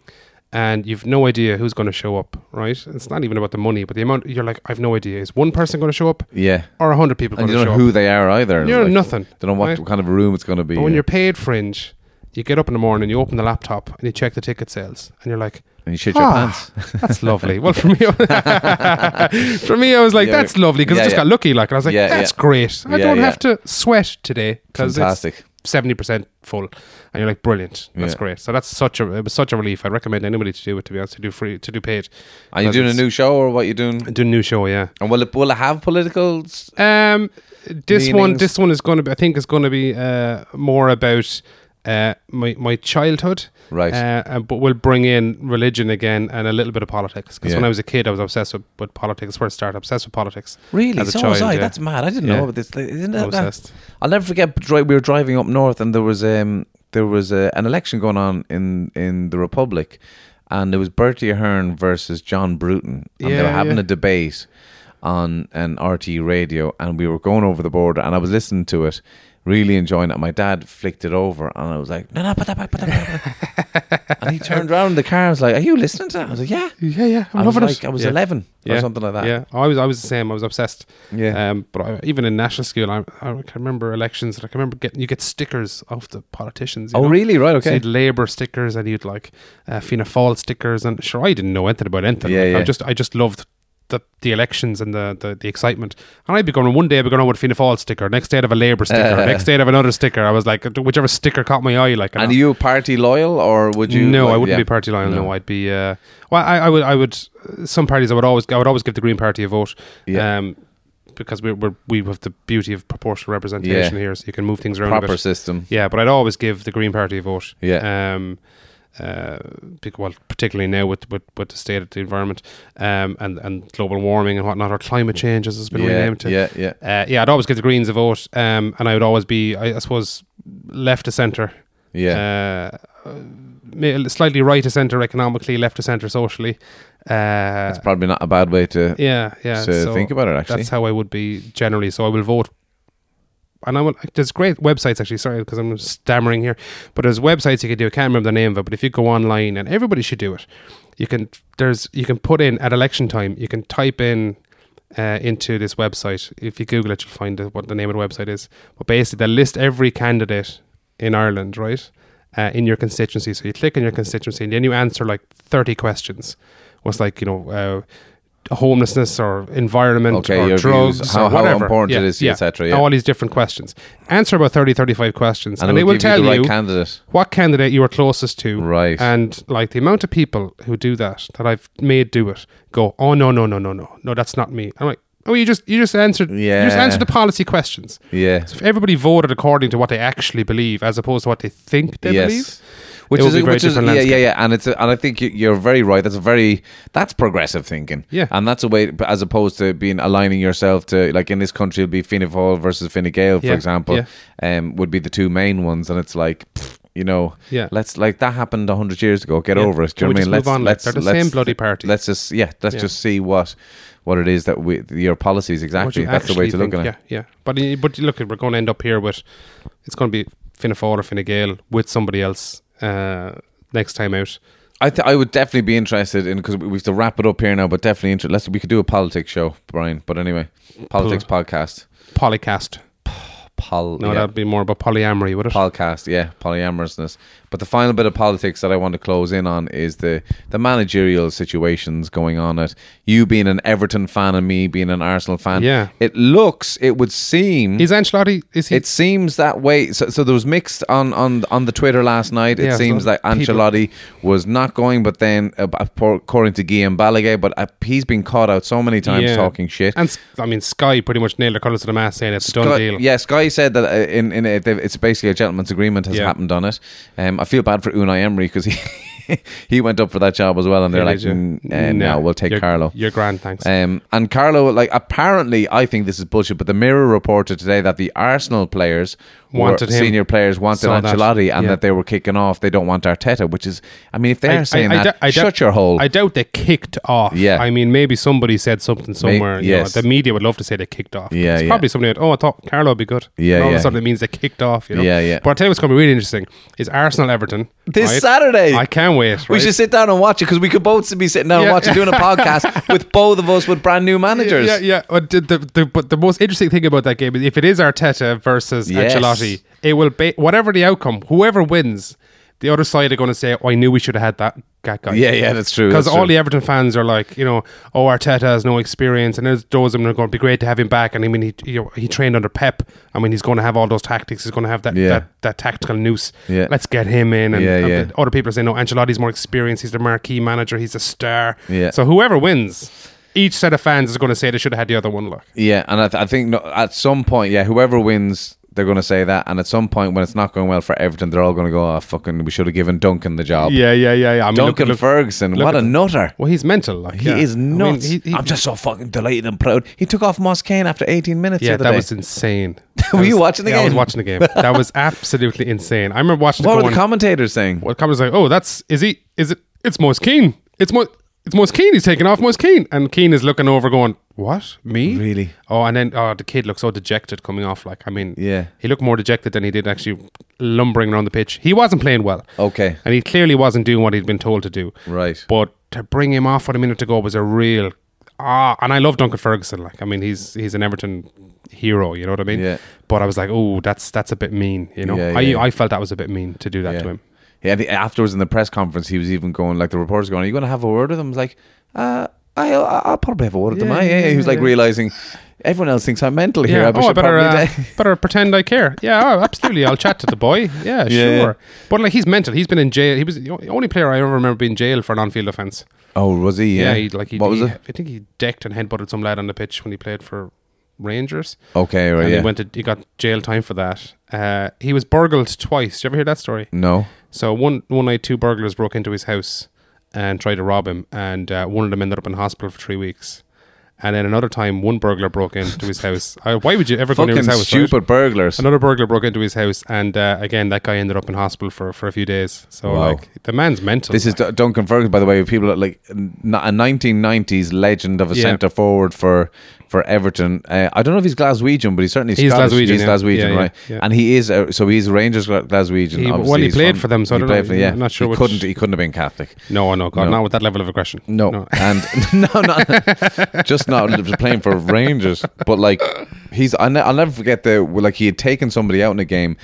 and you've no idea who's going to show up, right? It's not even about the money, but the amount you're like, I've no idea. Is one person going to show up yeah. or a hundred people And you don't know up? who they are either. You're Like, nothing. Don't know what right? kind of room it's going to be. But when you're paid fringe, you get up in the morning, you open the laptop, and you check the ticket sales, and you're like, and you shit your "Ah, pants. that's lovely. Well, for me, for me, I was like, Yeah. that's lovely because Yeah, I just yeah. got lucky. Like, and I was like, Yeah, that's yeah. great. I Yeah, don't yeah. have to sweat today because it's Fantastic. seventy percent full, and you're like, brilliant. That's Yeah. great. So that's such a it was such a relief. I'd recommend anybody to do it. To be honest, to do free, to do paid. Are you doing a new show or what you doing? Do a new show, yeah. And will it will it have politicals? Um, this one, Leanings? this one is going to be. I think is going to be uh, more about uh, my my childhood, Right. Uh, uh, but we'll bring in religion again and a little bit of politics. Because Yeah. when I was a kid, I was obsessed with, with politics. Where it started. Obsessed with politics. Really? As a so child, was I. yeah. That's mad. I didn't Yeah. know about this. Like, Isn't that, that I'll never forget. We were driving up north, and there was um there was uh, an election going on in in the Republic, and it was Bertie Ahern versus John Bruton, and they were having a debate on an RT radio, and we were going over the border, and I was listening to it. Really enjoying it. My dad flicked it over, and I was like, "No, no, put that back, put that back." and he turned around in the car. and was like, "Are you listening to that?" I was like, "Yeah." Yeah, yeah. I'm I was loving like, it. I was yeah. eleven or Yeah. something like that. Yeah, I was. I was the same. I was obsessed. Yeah. Um, but I, even in national school, I, I can remember elections. I can remember getting you get stickers off the politicians. you oh, know? really? Right. So Okay. you'd Labour stickers and you'd like uh, Fianna Fáil stickers and sure I didn't know anything about anything. Yeah, Like, I yeah. just I just loved the the elections and the, the, the excitement. And I'd be going one day I'd be going on with a Fianna Fáil sticker, next day I'd have a Labour sticker, next day I'd have another sticker. I was like whichever sticker caught my eye like And are you party loyal, or would you? no, like- I wouldn't yeah. be party loyal. No. No. I'd be. Uh, well, I, I would. I would. Some parties, I would always. I would always give the Green Party a vote. Yeah. Um, because we we're, we have the beauty of proportional representation Yeah. here, so you can move things around a proper system. Yeah, but I'd always give the Green Party a vote. Yeah. Um, uh, well, particularly now with, with, with the state of the environment, um, and and global warming and whatnot, or climate change as it's been yeah, renamed to. yeah, yeah, Uh, yeah, I'd always give the Greens a vote, um, and I would always be, I, I suppose, left to centre. yeah. Uh, slightly right to centre economically, left to centre socially. Uh, That's probably not a bad way to yeah, yeah. to so think about it. Actually, that's how I would be generally. So I will vote. And I will. There's great websites actually. Sorry, because I'm stammering here. But there's websites you can do. I can't remember the name of it. But if you go online, and everybody should do it, you can. There's you can put in at election time. You can type in uh, into this website. If you Google it, you'll find what the name of the website is. But basically, they list every candidate in Ireland, right, uh, in your constituency. So you click on your constituency, and then you answer like 30 questions. Was like you know. Uh, homelessness or environment Okay, or drugs views, how- or how whatever. important yeah, it is, yeah. et cetera, yeah. All these different questions. Answer about 30, 35 questions, And and, it they will will you tell the right you candidate. what candidate you are closest to. Right. And like the amount of people who do that that I've made do it go, oh no no no no no no that's not me. I'm like, oh you just you just answered yeah. you just answered the policy questions. Yeah. So if everybody voted according to what they actually believe as opposed to what they think they yes. believe, Which is, which is, yeah, yeah, landscape. yeah, and it's, a, and I think you- you're very right. That's a very, that's progressive thinking. Yeah. and that's a way, as opposed to being aligning yourself to, like in this country, it'll be Fianna Fáil versus Fine Gael, for Yeah, example, yeah. um, would be the two main ones, and it's like, pfft, you know, Yeah. let's like that happened hundred years ago. Get Yeah. over it. Do you know what I mean? move on, like, they're the same bloody party. Let's just, yeah, let's Yeah. just see what, what it is that we, your policies exactly. That's the way to look at it. Yeah, yeah. But uh, but look, we're going to end up here with it's going to be Fianna Fáil or Fine Gael with somebody else uh, next time out. I th- I would definitely be interested in because we have to wrap it up here now, but definitely inter- let's we could do a politics show, Brian. But anyway, politics podcast. Polycast. Pol, No, yeah, that'd be more about polyamory, would it? podcast, yeah, polyamorousness. But the final bit of politics that I want to close in on is the the managerial situations going on at you being an Everton fan and me being an Arsenal fan. Yeah. it looks, it would seem, is Ancelotti? Is he? it seems that way. So, so there was mixed on on on the Twitter last night. It Yeah, seems so like people- Ancelotti was not going, but then uh, according to Guillem Balagué, but uh, he's been caught out so many times Yeah. talking shit. and I mean, Sky pretty much nailed their colours to the mast, saying it's a done deal. yeah, Sky said that uh, in in it, it's basically a gentleman's agreement has Yeah. happened on it. Um, I feel bad for Unai Emery because he he went up for that job as well, and they're Yeah, like? "Mm, uh, no, we'll take you're, Carlo. You're grand, thanks. Um, and Carlo, like, apparently, I think this is bullshit. But the Mirror reported today that the Arsenal players, Wanted him. senior players, wanted Saw that. Ancelotti, and Yeah. that they were kicking off. They don't want Arteta, which is, I mean, if they I- are saying I- I that, I shut doubt- your hole. I doubt they kicked off. Yeah. I mean, maybe somebody said something somewhere. you know, the media would love to say they kicked off. Yeah, It's yeah. probably somebody that, oh, I thought Carlo would be good. Yeah, And all yeah. of a sudden it means they kicked off, you know? Yeah, yeah. But I'll tell you what's going to be really interesting is Arsenal Everton. this right? Saturday, I can't wait. we right? should sit down and watch it because we could both be sitting down and watching, doing a podcast with both of us with brand new managers. Yeah, yeah. But the, the, the, but the most interesting thing about that game is if it is Arteta versus Yes. Ancelotti, it will be whatever the outcome, whoever wins, the other side are going to say, "Oh, I knew we should have had that, guy." Yeah, yeah, that's true. Because that's all true. the Everton fans are like, you know, oh, Arteta has no experience, and there's those of them are going to be great to have him back. And I mean, he he, he trained under Pep. I mean, he's going to have all those tactics. He's going to have that Yeah. that, that tactical noose. Yeah. Let's get him in. And, Yeah, and yeah. the other people are saying, no, Ancelotti's more experienced. He's the marquee manager. He's a star. Yeah. So whoever wins, each set of fans is going to say they should have had the other one. Look. Yeah, and I, th- I think no, at some point, yeah, whoever wins, they're going to say that, and at some point when it's not going well for Everton, they're all going to go, "Oh, fucking, we should have given Duncan the job." Yeah, yeah, yeah, yeah. I mean, Duncan look, look, Ferguson, look what a nutter! Well, he's mental. Like He yeah. is I nuts. he- I'm just so fucking delighted and proud. He took off Moise Kean after 18 minutes. Yeah, that day. was insane. Were That you watching the yeah, I was watching the game. That was absolutely insane. I remember watching. What were going, the commentators saying? What comments like, oh, that's is he? Is it? It's Moise Kean. It's Mo. It's Moise Kean. He's taking off Moise Kean, and Kean is looking over, going, "What? Me? Really? Oh, and then oh, the kid looked so dejected coming off. Like, I mean, Yeah. he looked more dejected than he did actually lumbering around the pitch. He wasn't playing well. Okay, and he clearly wasn't doing what he'd been told to do. right. But to bring him off with a minute to go was a real ah. And I love Duncan Ferguson. Like I mean, he's he's an Everton hero. You know what I mean? Yeah. But I was like, oh, that's that's a bit mean. You know, Yeah, I yeah. I felt that was a bit mean to do that Yeah. to him. Yeah, the, afterwards in the press conference, he was even going like the reporters going, "Are you going to have a word with him?" I was like, uh, I, I'll probably have a word with him. Yeah, I, yeah, yeah, He was like realizing everyone else thinks I'm mental here. I oh, I better uh, better pretend I care. Yeah, oh, absolutely. I'll chat to the boy. Yeah, sure. But like he's mental. He's been in jail. He was the only player I ever remember being jailed for an on-field offence. Oh, was he? Yeah, Yeah. he like he, what was he- it? I think he decked and headbutted some lad on the pitch when he played for Rangers. Okay, right. and Yeah. he went to he got jail time for that. Uh, he was burgled twice. Did you ever hear that story? no. So one one night, two burglars broke into his house and tried to rob him, and uh, one of them ended up in hospital for three weeks. And then another time, one burglar broke into his house. Uh, why would you ever go near his house? stupid right? burglars. Another burglar broke into his house, and uh, again, that guy ended up in hospital for, for a few days. So, Wow. like, the man's mental. This is D- Duncan Ferguson, by the way. People are like n- a 1990s legend of a Yeah. centre forward for for Everton. Uh, I don't know if he's Glaswegian, but he's certainly He's Scottish. Glaswegian, He's yeah. Glaswegian, Yeah, yeah, right? And he is uh, so he's Rangers Glaswegian. He- well, he played from- for them, so I he don't played know. For, yeah, I'm not sure He couldn't. He couldn't have been Catholic. no, no, God, No. not with that level of aggression. No, and no, not just not playing for Rangers, but like he's. I'll, ne- I'll never forget the like he had taken somebody out in a game,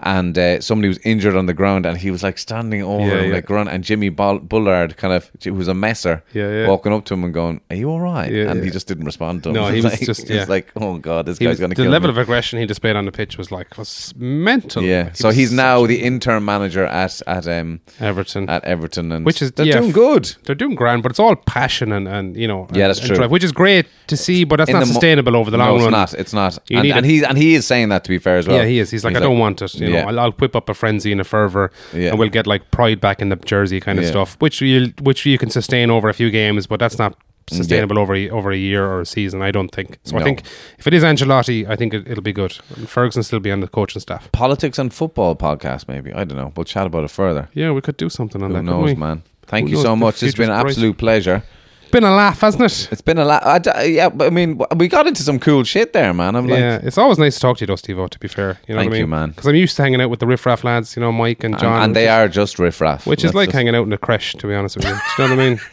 and uh, somebody was injured on the ground, and he was like standing over Yeah, him, yeah. like grunt, and Jimmy Bull- Bullard kind of who was a messer, Yeah, yeah. walking up to him and going, "Are you all right?" Yeah, and he just didn't respond to him. No, he was like, just- yeah. like, "Oh god, this He guy's going to the level me." of aggression he displayed on the pitch was like was mental. yeah, He so he's now the interim manager at at um Everton. at Everton, and Which is- they're doing good. They're doing grand, but it's all passion and, and you know, Yeah, and- that's true. drive, which is great to see, but that's In not the mo- sustainable over the long no, it's run. not. It's not. And, and he and he is saying that to be fair as well. Yeah, he is. He's like, I don't want it. You yeah. I'll, I'll whip up a frenzy and a fervor, Yeah. and we'll get like pride back in the jersey kind of Yeah. stuff, which you which you can sustain over a few games, but that's not sustainable over a, over a year or a season. I don't think. So I think if it is Ancelotti, I think it, it'll be good. And Ferguson still be on the coaching staff. Politics and football podcast, maybe. I don't know. We'll chat about it further. Yeah, we could do something on Who that. couldn't knows, man? Thank Who you knows? so much. It's been an bright. absolute pleasure. Been a laugh, hasn't it? It's been a laugh. Yeah, but I mean, we got into some cool shit there, man. I'm like, yeah, it's always nice to talk to you, though, Steve. To be fair, you know Thank what I you, mean? man. Because I'm used to hanging out with the riffraff lads, you know, Mike and and, John, and which they are just riffraff, which is like hanging out in a creche, to be honest with you. Do you know what I mean?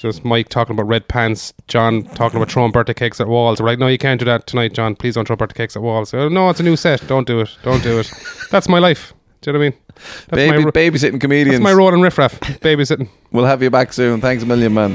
Just Mike talking about red pants, John talking about throwing birthday cakes at walls. We're like, no, you can't do that tonight, John. Please don't throw birthday cakes at walls. Oh, no, it's a new set. Don't do it. Don't do it. That's my life. Do you know what I mean? That's Baby, my babysitting comedians. that's my road and riffraff. Babysitting. We'll have you back soon. Thanks a million, man.